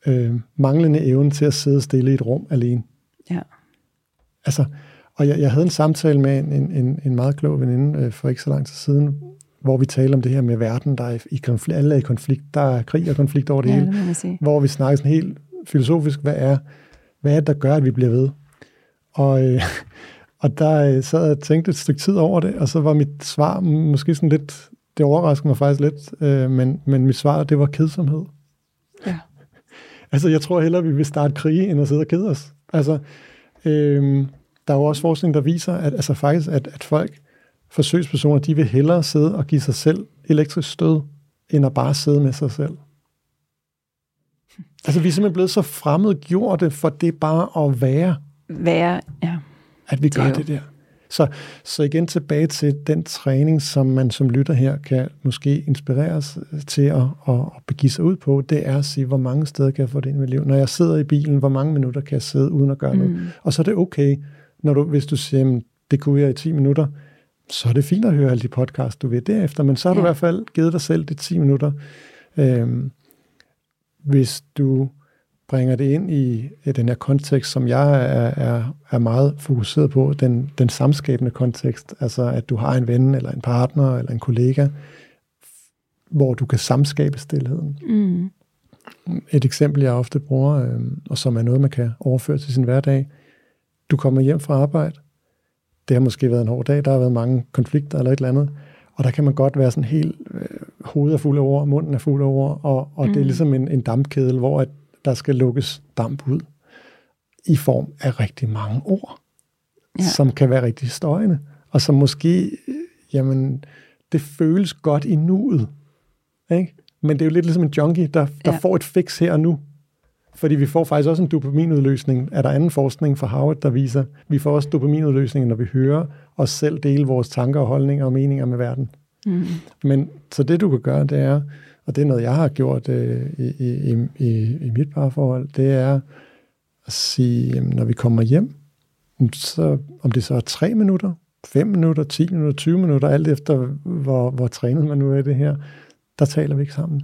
øh, manglende evne til at sidde stille i et rum alene. Ja. Altså, og jeg, jeg havde en samtale med en, en, en meget klog veninde øh, for ikke så lang tid siden, hvor vi talte om det her med verden, der er i konflikt, alle er i konflikt, der er krig og konflikt over det ja, hele, det hvor vi snakker sådan helt filosofisk, hvad er, hvad er det, der gør, at vi bliver ved? Og, øh, og der øh, sad jeg og tænkte et stykke tid over det, og så var mit svar måske sådan lidt, det overraskede mig faktisk lidt, øh, men, men mit svar, det var kedsomhed. Ja. altså, jeg tror hellere, vi vil starte krig, end at sidde og kede os. Altså, øh, der er jo også forskning, der viser, at altså faktisk, at, at folk, forsøgspersoner, de vil hellere sidde og give sig selv elektrisk stød, end at bare sidde med sig selv. Altså, vi er simpelthen blevet så fremmedgjorte for det bare at være være, ja. At vi gør det, det der. Så, så igen tilbage til den træning, som man som lytter her kan måske inspireres til at, at, at begive sig ud på, det er at sige, hvor mange steder kan jeg få det ind i mit liv. Når jeg sidder i bilen, hvor mange minutter kan jeg sidde uden at gøre mm. noget. Og så er det okay, når du, hvis du siger, det kunne jeg i 10 minutter, så er det fint at høre alle de podcasts, du vil derefter, men så har ja. du i hvert fald givet dig selv de 10 minutter. Øhm, hvis du bringer det ind i, i den her kontekst, som jeg er, er, er meget fokuseret på, den, den samskabende kontekst, altså at du har en ven, eller en partner, eller en kollega, hvor du kan samskabe stillheden. Mm. Et eksempel, jeg ofte bruger, øh, og som er noget, man kan overføre til sin hverdag. Du kommer hjem fra arbejde. Det har måske været en hård dag, der har været mange konflikter eller et eller andet. Og der kan man godt være sådan helt øh, hovedet er fuld af ord, munden er fuld af ord, og, og mm. det er ligesom en, en dampkedel, hvor at der skal lukkes damp ud i form af rigtig mange ord, ja. som kan være rigtig støjende, og som måske, jamen, det føles godt i nuet, ikke? Men det er jo lidt ligesom en junkie, der, der ja. får et fix her og nu. Fordi vi får faktisk også en dopaminudløsning. Er der anden forskning fra Harvard, der viser, vi får også dopaminudløsning, når vi hører os selv dele vores tanker og holdninger og meninger med verden. Mm. Men så det du kan gøre, det er, og det er noget, jeg har gjort øh, i, i, i, i mit parforhold, det er at sige, jamen, når vi kommer hjem, så, om det så er tre minutter, 5 minutter, 10 minutter, 20 minutter, alt efter hvor, hvor trænet man nu er det her, der taler vi ikke sammen.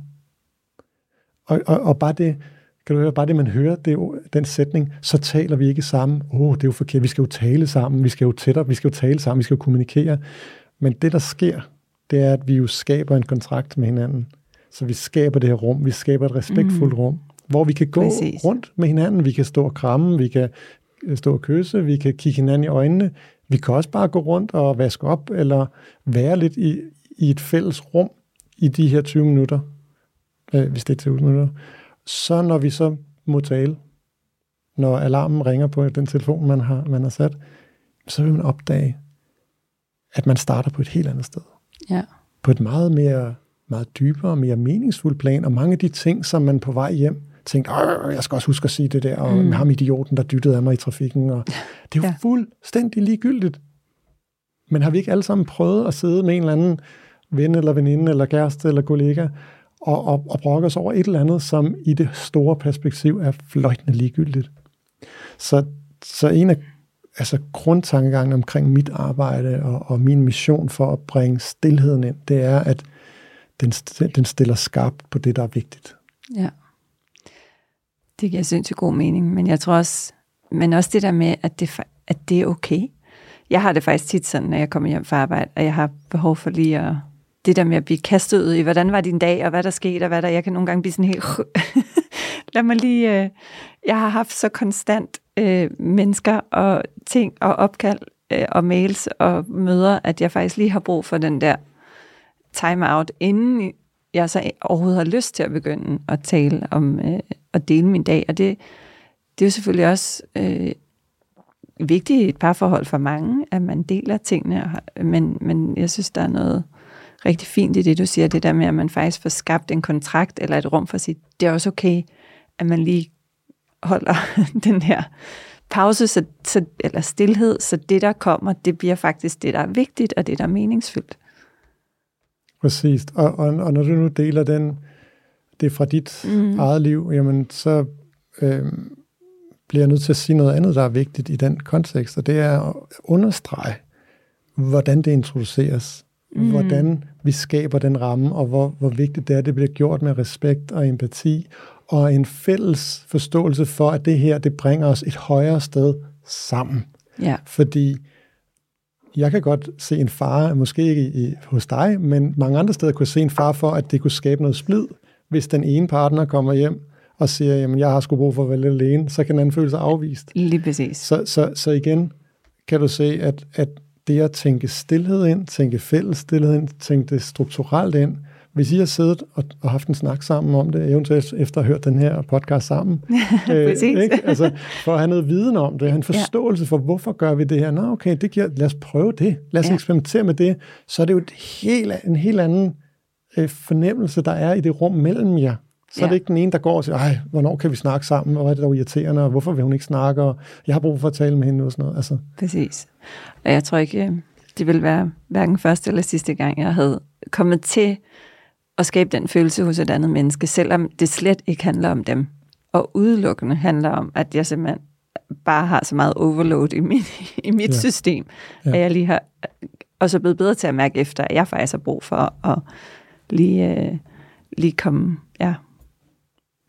Og, og, og bare det, kan du høre, bare det, man hører det, den sætning, så taler vi ikke sammen. Åh, oh, det er jo forkert, vi skal jo tale sammen, vi skal jo tættere, vi skal jo tale sammen, vi skal jo kommunikere. Men det, der sker, det er, at vi jo skaber en kontrakt med hinanden. Så vi skaber det her rum, vi skaber et respektfuldt mm. rum, hvor vi kan gå Præcis. rundt med hinanden, vi kan stå og kramme, vi kan øh, stå og kysse, vi kan kigge hinanden i øjnene, vi kan også bare gå rundt og vaske op, eller være lidt i, i et fælles rum i de her 20 minutter, øh, hvis det er 20 minutter. Så når vi så må tale, når alarmen ringer på den telefon, man har, man har sat, så vil man opdage, at man starter på et helt andet sted. Ja. På et meget mere meget dybere, mere meningsfuldt plan, og mange af de ting, som man på vej hjem tænkte, jeg skal også huske at sige det der, og mm. ham idioten, der dyttede af mig i trafikken, og det er jo ja. fuldstændig ligegyldigt. Men har vi ikke alle sammen prøvet at sidde med en eller anden ven eller veninde, eller kæreste, eller kollega, og, og, og brokke os over et eller andet, som i det store perspektiv er fløjtende ligegyldigt. Så, så en af altså grundtankegangen omkring mit arbejde og, og min mission for at bringe stillheden ind, det er, at den, den stiller skarpt på det, der er vigtigt. Ja. Det giver sindssygt god mening, men jeg tror også, men også det der med, at det, at det er okay. Jeg har det faktisk tit sådan, når jeg kommer hjem fra arbejde, at jeg har behov for lige at, det der med at blive kastet ud i, hvordan var din dag, og hvad der skete, og hvad der, jeg kan nogle gange blive sådan helt, lad mig lige, øh, jeg har haft så konstant øh, mennesker og ting og opkald øh, og mails og møder, at jeg faktisk lige har brug for den der timeout, inden jeg så overhovedet har lyst til at begynde at tale om øh, at dele min dag. Og det, det er jo selvfølgelig også øh, vigtigt i et parforhold for mange, at man deler tingene, men, men jeg synes, der er noget rigtig fint i det, du siger, det der med, at man faktisk får skabt en kontrakt eller et rum for sit. Det er også okay, at man lige holder den her pause, så, så, eller stillhed, så det, der kommer, det bliver faktisk det, der er vigtigt, og det, der er meningsfyldt. Præcis. Og, og, og når du nu deler den, det fra dit mm. eget liv, jamen så øh, bliver jeg nødt til at sige noget andet, der er vigtigt i den kontekst, og det er at understrege, hvordan det introduceres, mm. hvordan vi skaber den ramme, og hvor, hvor vigtigt det er, at det bliver gjort med respekt og empati, og en fælles forståelse for, at det her, det bringer os et højere sted sammen. Ja. Fordi jeg kan godt se en far, måske ikke i, hos dig, men mange andre steder kunne se en far for, at det kunne skabe noget splid, hvis den ene partner kommer hjem og siger, jamen jeg har sgu brug for at være lidt alene, så kan den anden føle sig afvist. Lige præcis. Så, så, så igen kan du se, at, at det at tænke stillhed ind, tænke fælles stillhed ind, tænke det strukturelt ind, hvis I har siddet og, og haft en snak sammen om det, eventuelt efter at have hørt den her podcast sammen, øh, ikke? Altså, for at have noget viden om det, have en forståelse ja. for, hvorfor gør vi det her? Nå, okay, det giver, lad os prøve det. Lad os ja. eksperimentere med det. Så er det jo et helt, en helt anden øh, fornemmelse, der er i det rum mellem jer. Så ja. er det ikke den ene, der går og siger, ej, hvornår kan vi snakke sammen, og hvad er det der irriterende, og hvorfor vil hun ikke snakke, og jeg har brug for at tale med hende, og sådan noget. Altså. Præcis. Og jeg tror ikke, det vil være hverken første eller sidste gang, jeg havde kommet til at skabe den følelse hos et andet menneske, selvom det slet ikke handler om dem, og udelukkende handler om, at jeg simpelthen bare har så meget overload i, min, i mit ja. system, ja. at jeg lige har, og så blevet bedre til at mærke efter, at jeg faktisk har brug for at lige, øh, lige komme, ja,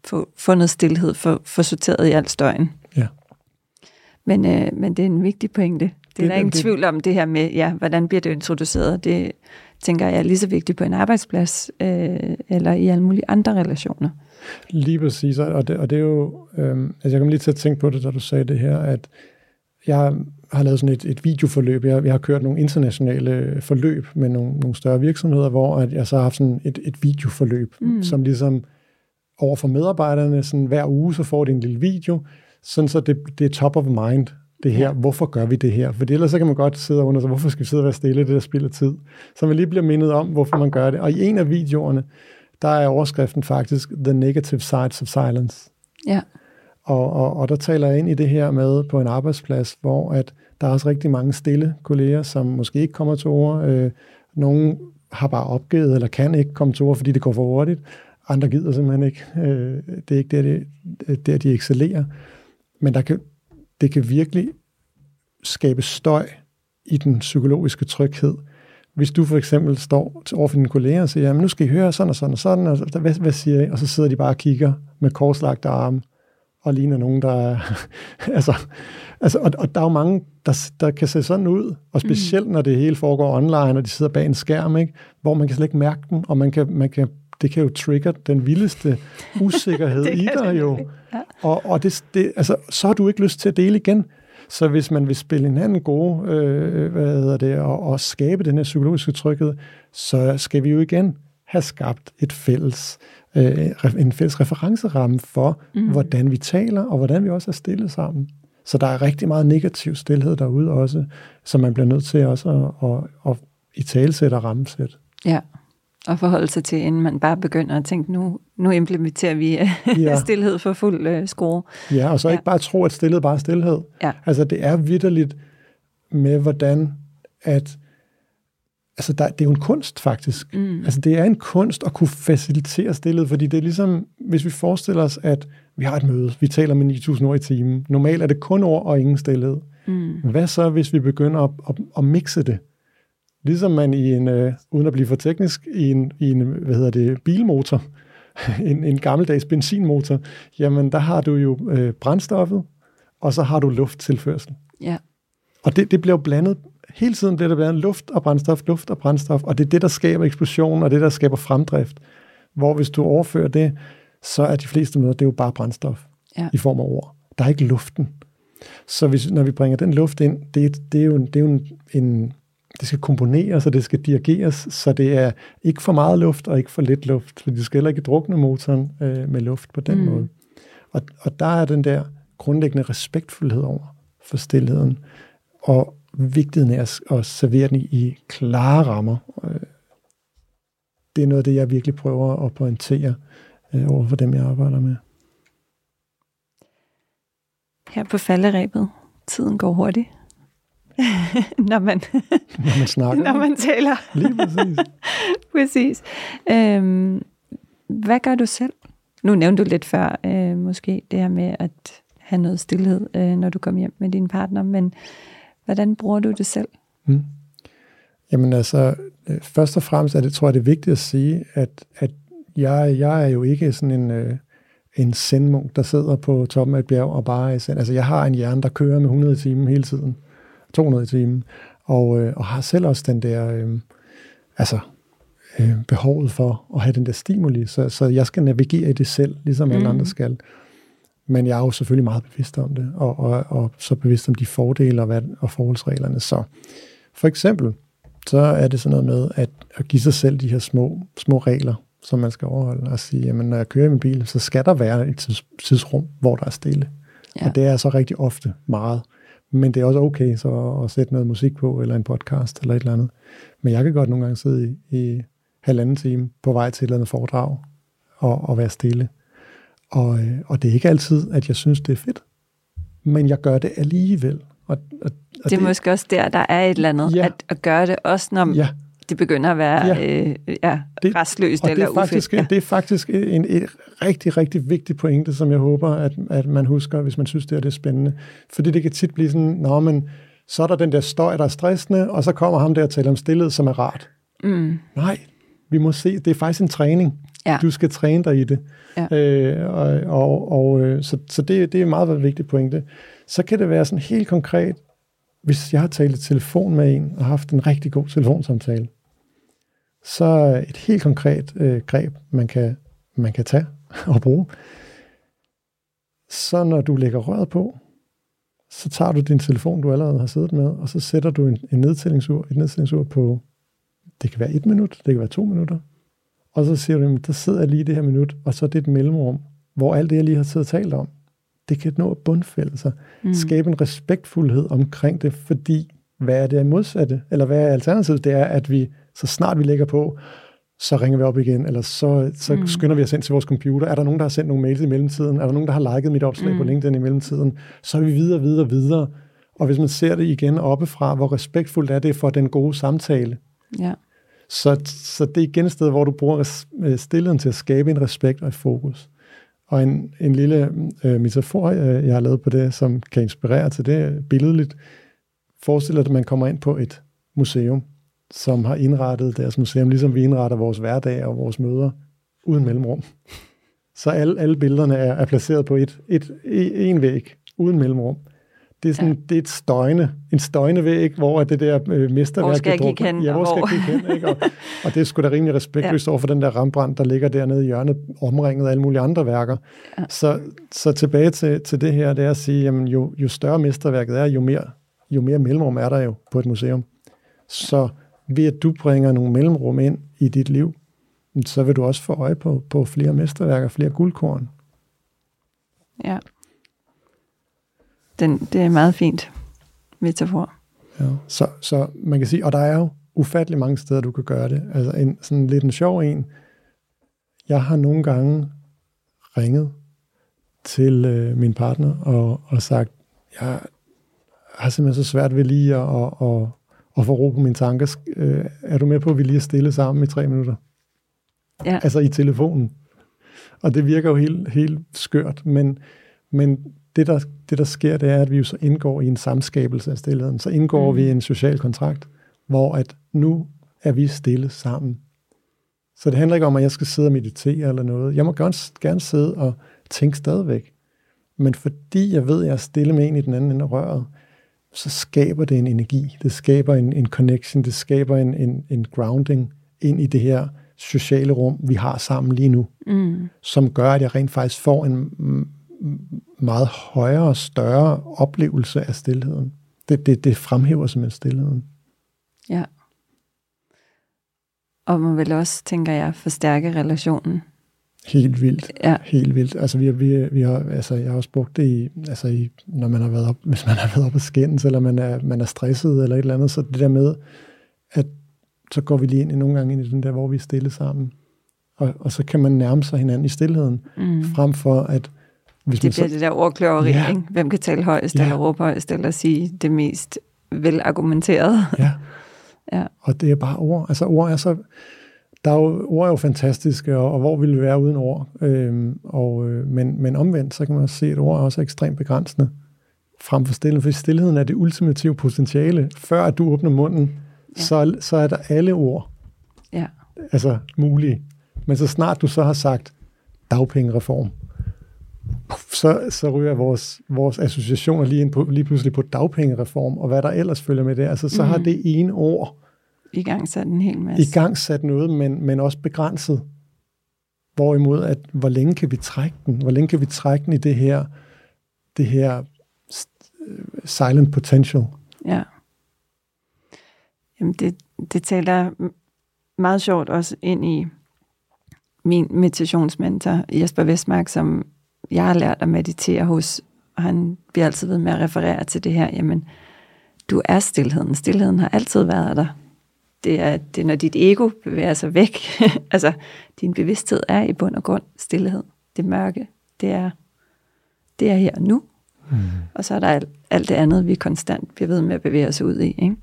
få, få noget stillhed, få, få sorteret i al støjen. Ja. Men, øh, men det er en vigtig pointe. Det, det er der ingen det, tvivl om, det her med, ja, hvordan bliver det introduceret. Det, tænker jeg er lige så vigtigt på en arbejdsplads, øh, eller i alle mulige andre relationer. Lige præcis, og det, og det er jo, øh, altså jeg kom lige til at tænke på det, da du sagde det her, at jeg har lavet sådan et, et videoforløb. Jeg, jeg har kørt nogle internationale forløb med nogle, nogle større virksomheder, hvor at jeg så har haft sådan et, et videoforløb, mm. som ligesom over for medarbejderne, sådan hver uge, så får de en lille video, sådan så det, det er top of mind, det her. Ja. Hvorfor gør vi det her? For ellers så kan man godt sidde under sig, hvorfor skal vi sidde og være stille, det der spilder tid? Så man lige bliver mindet om, hvorfor man gør det. Og i en af videoerne, der er overskriften faktisk The Negative Sides of Silence. Ja. Og, og, og der taler jeg ind i det her med på en arbejdsplads, hvor at der er også rigtig mange stille kolleger, som måske ikke kommer til ord. Øh, nogle har bare opgivet eller kan ikke komme til ord, fordi det går for hurtigt. Andre gider simpelthen ikke. Øh, det er ikke der, det, der de excellerer. Men der kan, det kan virkelig skabe støj i den psykologiske tryghed. Hvis du for eksempel står over for dine kolleger og siger, jamen nu skal I høre sådan og sådan og sådan, og hvad, hvad siger I? Og så sidder de bare og kigger med korslagte arme og ligner nogen, der er... altså, altså, og, og der er jo mange, der, der kan se sådan ud, og specielt mm. når det hele foregår online, og de sidder bag en skærm, ikke? hvor man kan slet ikke mærke den, og man kan, man kan, det kan jo trigger den vildeste usikkerhed i dig jo. Ja. Og, og det, det, altså, så har du ikke lyst til at dele igen. Så hvis man vil spille hinanden gode, øh, hvad hedder det, og, og skabe den her psykologiske tryghed, så skal vi jo igen have skabt et fælles, øh, en fælles referenceramme for, mm. hvordan vi taler, og hvordan vi også er stillet sammen. Så der er rigtig meget negativ stillhed derude også, som man bliver nødt til også at, at, at i talsætte og rammesætte. Ja, og forholde sig til, inden man bare begynder at tænke, nu, nu implementerer vi øh, ja. stillhed for fuld uh, skrue. Ja, og så ja. ikke bare tro, at stillhed bare er stillhed. Ja. Altså det er vidderligt med, hvordan at altså der, det er jo en kunst faktisk. Mm. Altså det er en kunst at kunne facilitere stillet, fordi det er ligesom, hvis vi forestiller os, at vi har et møde, vi taler med 9.000 ord i timen. Normalt er det kun ord og ingen stillhed. Mm. Hvad så, hvis vi begynder at, at, at mixe det? Ligesom man i en, uh, uden at blive for teknisk, i en, i en hvad hedder det, bilmotor, en, en gammeldags benzinmotor, jamen der har du jo uh, brændstoffet, og så har du lufttilførsel. Ja. Og det, det bliver blandet hele tiden bliver der blandet luft og brændstof, luft og brændstof, og det er det, der skaber eksplosion, og det, der skaber fremdrift. Hvor hvis du overfører det, så er de fleste møder, det er jo bare brændstof ja. i form af ord. Der er ikke luften. Så hvis, når vi bringer den luft ind, det, det er jo, det er jo en, en, det skal komponeres, og det skal dirigeres, så det er ikke for meget luft og ikke for lidt luft, for du skal heller ikke drukne motoren øh, med luft på den mm. måde. Og, og der er den der grundlæggende respektfuldhed over for stillheden. Og, vigtigheden af at, at servere den i, i klare rammer. Øh, det er noget af det, jeg virkelig prøver at pointere øh, over for dem, jeg arbejder med. Her på falderæbet, tiden går hurtigt. når, man, når man snakker. når man taler. Lige præcis. præcis. Øhm, hvad gør du selv? Nu nævnte du lidt før, øh, måske det her med at have noget stillhed, øh, når du kommer hjem med din partner, men Hvordan bruger du det selv? Mm. Jamen altså, øh, først og fremmest er det, tror jeg, det er vigtigt at sige, at, at jeg, jeg er jo ikke sådan en, øh, en sendmunk, der sidder på toppen af et bjerg og bare er send. Altså, jeg har en hjerne, der kører med 100 i timen hele tiden. 200 i timen. Og, øh, og har selv også den der, øh, altså, øh, behovet for at have den der stimuli. Så, så jeg skal navigere i det selv, ligesom alle mm. andre skal. Men jeg er jo selvfølgelig meget bevidst om det, og, og, og så bevidst om de fordele og, hvad, og forholdsreglerne. Så for eksempel, så er det sådan noget med at, at give sig selv de her små, små regler, som man skal overholde, og sige, jamen når jeg kører i min bil, så skal der være et tids, tidsrum, hvor der er stille. Ja. Og det er så rigtig ofte meget. Men det er også okay så at sætte noget musik på, eller en podcast, eller et eller andet. Men jeg kan godt nogle gange sidde i, i halvanden time på vej til et eller andet foredrag, og, og være stille. Og, øh, og det er ikke altid, at jeg synes, det er fedt. Men jeg gør det alligevel. Og, og, og det er det, måske også der, der er et eller andet, ja, at, at gøre det også, når ja, det begynder at være ja, øh, ja, det, restløst eller det er faktisk, ja. Det er faktisk en, en rigtig, rigtig vigtig pointe, som jeg håber, at, at man husker, hvis man synes, det er, det spændende. Fordi det kan tit blive sådan, nå, men så er der den der støj, der er stressende, og så kommer ham der og taler om stillhed, som er rart. Mm. Nej, vi må se, det er faktisk en træning. Ja. Du skal træne dig i det. Ja. Øh, og og, og øh, så, så det, det er en meget vigtig pointe. Så kan det være sådan helt konkret, hvis jeg har talt i telefon med en og haft en rigtig god telefonsamtale, så et helt konkret øh, greb, man kan, man kan tage og bruge. Så når du lægger røret på, så tager du din telefon, du allerede har siddet med, og så sætter du en, en nedtællingsur, et nedtællingsur på, det kan være et minut, det kan være to minutter, og så siger du, der sidder jeg lige det her minut, og så er det et mellemrum, hvor alt det, jeg lige har siddet og talt om, det kan nå at bundfælde sig. Mm. Skabe en respektfuldhed omkring det, fordi hvad er det modsatte? Eller hvad er alternativet? Det er, at vi, så snart vi lægger på, så ringer vi op igen, eller så, så mm. skynder vi os ind til vores computer. Er der nogen, der har sendt nogle mails i mellemtiden? Er der nogen, der har liket mit opslag mm. på LinkedIn i mellemtiden? Så er vi videre, videre, videre. Og hvis man ser det igen oppefra, hvor respektfuldt er det for den gode samtale, ja. så, så det er igen et sted, hvor du bruger øh, stillheden til at skabe en respekt og et fokus. Og en, en lille øh, metafor, øh, jeg har lavet på det, som kan inspirere til det billedligt, forestiller at man kommer ind på et museum, som har indrettet deres museum, ligesom vi indretter vores hverdag og vores møder, uden mellemrum. Så alle, alle billederne er, er placeret på et, et, en væg, uden mellemrum. Det er, sådan, ja. det er et støjne, en støjne væg, hvor det der øh, mesterværk... Hvor skal jeg kigge hen? Ja, hvor skal jeg kigge hen? Ikke? Og, og det er sgu da rimelig respektløst ja. over for den der Rembrandt, der ligger dernede i hjørnet, omringet af alle mulige andre værker. Ja. Så, så tilbage til, til det her, det er at sige, jamen, jo, jo større mesterværket er, jo mere, jo mere mellemrum er der jo på et museum. Så ved at du bringer nogle mellemrum ind i dit liv, så vil du også få øje på, på flere mesterværker, flere guldkorn. Ja. Den, det er meget fint metafor. Ja, så, så man kan sige, og der er jo ufattelig mange steder, du kan gøre det. Altså en, sådan lidt en sjov en. Jeg har nogle gange ringet til øh, min partner og, og sagt, jeg har simpelthen så svært ved lige at, at, at, at få ro på mine tanker. Øh, er du med på, at vi lige er stille sammen i tre minutter? Ja. Altså i telefonen. Og det virker jo helt, helt skørt, men, men det, der, det, der sker, det er, at vi jo så indgår i en samskabelse af stillheden. Så indgår mm. vi i en social kontrakt, hvor at nu er vi stille sammen. Så det handler ikke om, at jeg skal sidde og meditere eller noget. Jeg må gerne, gerne sidde og tænke stadigvæk. Men fordi jeg ved, at jeg er stille med en i den anden ende af røret, så skaber det en energi. Det skaber en, en connection. Det skaber en, en, en grounding ind i det her sociale rum, vi har sammen lige nu, mm. som gør, at jeg rent faktisk får en meget højere og større oplevelse af stillheden. Det, det, det fremhæver simpelthen stillheden. Ja. Og man vil også, tænker jeg, forstærke relationen. Helt vildt. Ja. Helt vildt. Altså, vi, har, vi, vi har, altså, jeg har også brugt det i, altså i, når man har været op, hvis man har været op og skændes, eller man er, man er stresset, eller et eller andet, så det der med, at så går vi lige ind i nogle gange ind i den der, hvor vi er stille sammen. Og, og så kan man nærme sig hinanden i stillheden, mm. frem for at hvis det bliver så... det der ordkløveri, ja. ikke? Hvem kan tale højst ja. eller råbe højst, eller sige det mest velargumenterede. Ja. ja. Og det er bare ord. Altså ord er så... Der er jo, ord er jo fantastiske, og, og hvor vil vi være uden ord? Øhm, og, øh, men, men omvendt, så kan man også se, at ord er også ekstremt begrænsende frem for stillheden, for stillheden er det ultimative potentiale. Før at du åbner munden, ja. så, så er der alle ord ja. altså mulige. Men så snart du så har sagt dagpengereform, så, så ryger vores, vores associationer lige, ind på, lige pludselig på dagpengereform, og hvad der ellers følger med det. Altså, så mm. har det ene ord i gang sat en hel masse. I gang sat noget, men, men også begrænset. Hvorimod, at hvor længe kan vi trække den? Hvor længe kan vi trække den i det her, det her silent potential? Ja. Jamen, det, det taler meget sjovt også ind i min meditationsmentor, Jesper Vestmark, som jeg har lært at meditere hos, og han bliver altid ved med at referere til det her, jamen, du er stillheden. Stillheden har altid været der. Det er, det er når dit ego bevæger sig væk. altså, din bevidsthed er i bund og grund stillhed. Det mørke, det er, det er her og nu. Mm. Og så er der alt, alt det andet, vi konstant bliver ved med at bevæge os ud i. Ikke?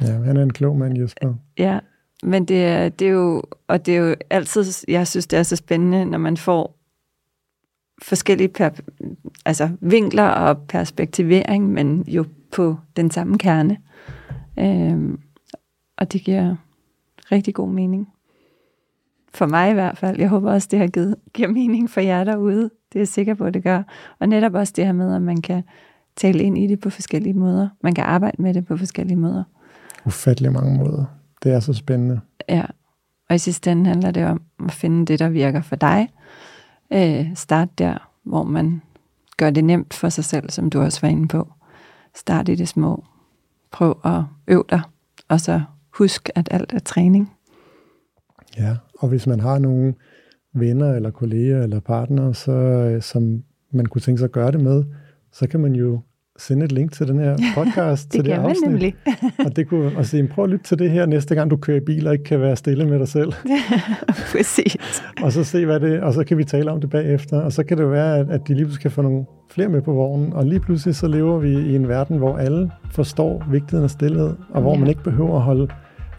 Ja, han er en klog mand, Jesper. Ja, men det er, det er jo, og det er jo altid, jeg synes, det er så spændende, når man får forskellige per, altså vinkler og perspektivering, men jo på den samme kerne. Øhm, og det giver rigtig god mening. For mig i hvert fald. Jeg håber også, det har givet, giver mening for jer derude. Det er jeg sikker på, at det gør. Og netop også det her med, at man kan tale ind i det på forskellige måder. Man kan arbejde med det på forskellige måder. Ufattelig mange måder. Det er så spændende. Ja, og i sidste ende handler det om at finde det, der virker for dig, øh, start der, hvor man gør det nemt for sig selv, som du også var inde på. Start i det små. Prøv at øve dig, og så husk, at alt er træning. Ja, og hvis man har nogle venner eller kolleger eller partnere, så, øh, som man kunne tænke sig at gøre det med, så kan man jo sende et link til den her podcast, det til det man afsnit. nemlig. og det kunne, og sige, prøv at lytte til det her næste gang, du kører i bil og ikke kan være stille med dig selv. Præcis. og så se, hvad det og så kan vi tale om det bagefter. Og så kan det være, at, at de lige pludselig kan få nogle flere med på vognen. Og lige pludselig så lever vi i en verden, hvor alle forstår vigtigheden af stillhed, og hvor Ja. man ikke behøver at holde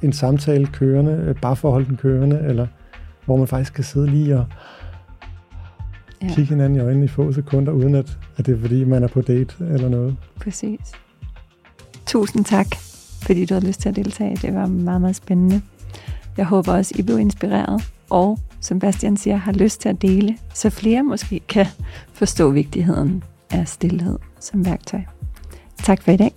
en samtale kørende, øh, bare for at holde den kørende, eller hvor man faktisk kan sidde lige og Ja, kigge hinanden i øjnene i få sekunder, uden at, at det er fordi, man er på date eller noget. præcis. Tusind tak, fordi du havde lyst til at deltage. Det var meget, meget spændende. Jeg håber også, I blev inspireret, og som Bastian siger, har lyst til at dele, så flere måske kan forstå vigtigheden af stillhed som værktøj. Tak for i dag.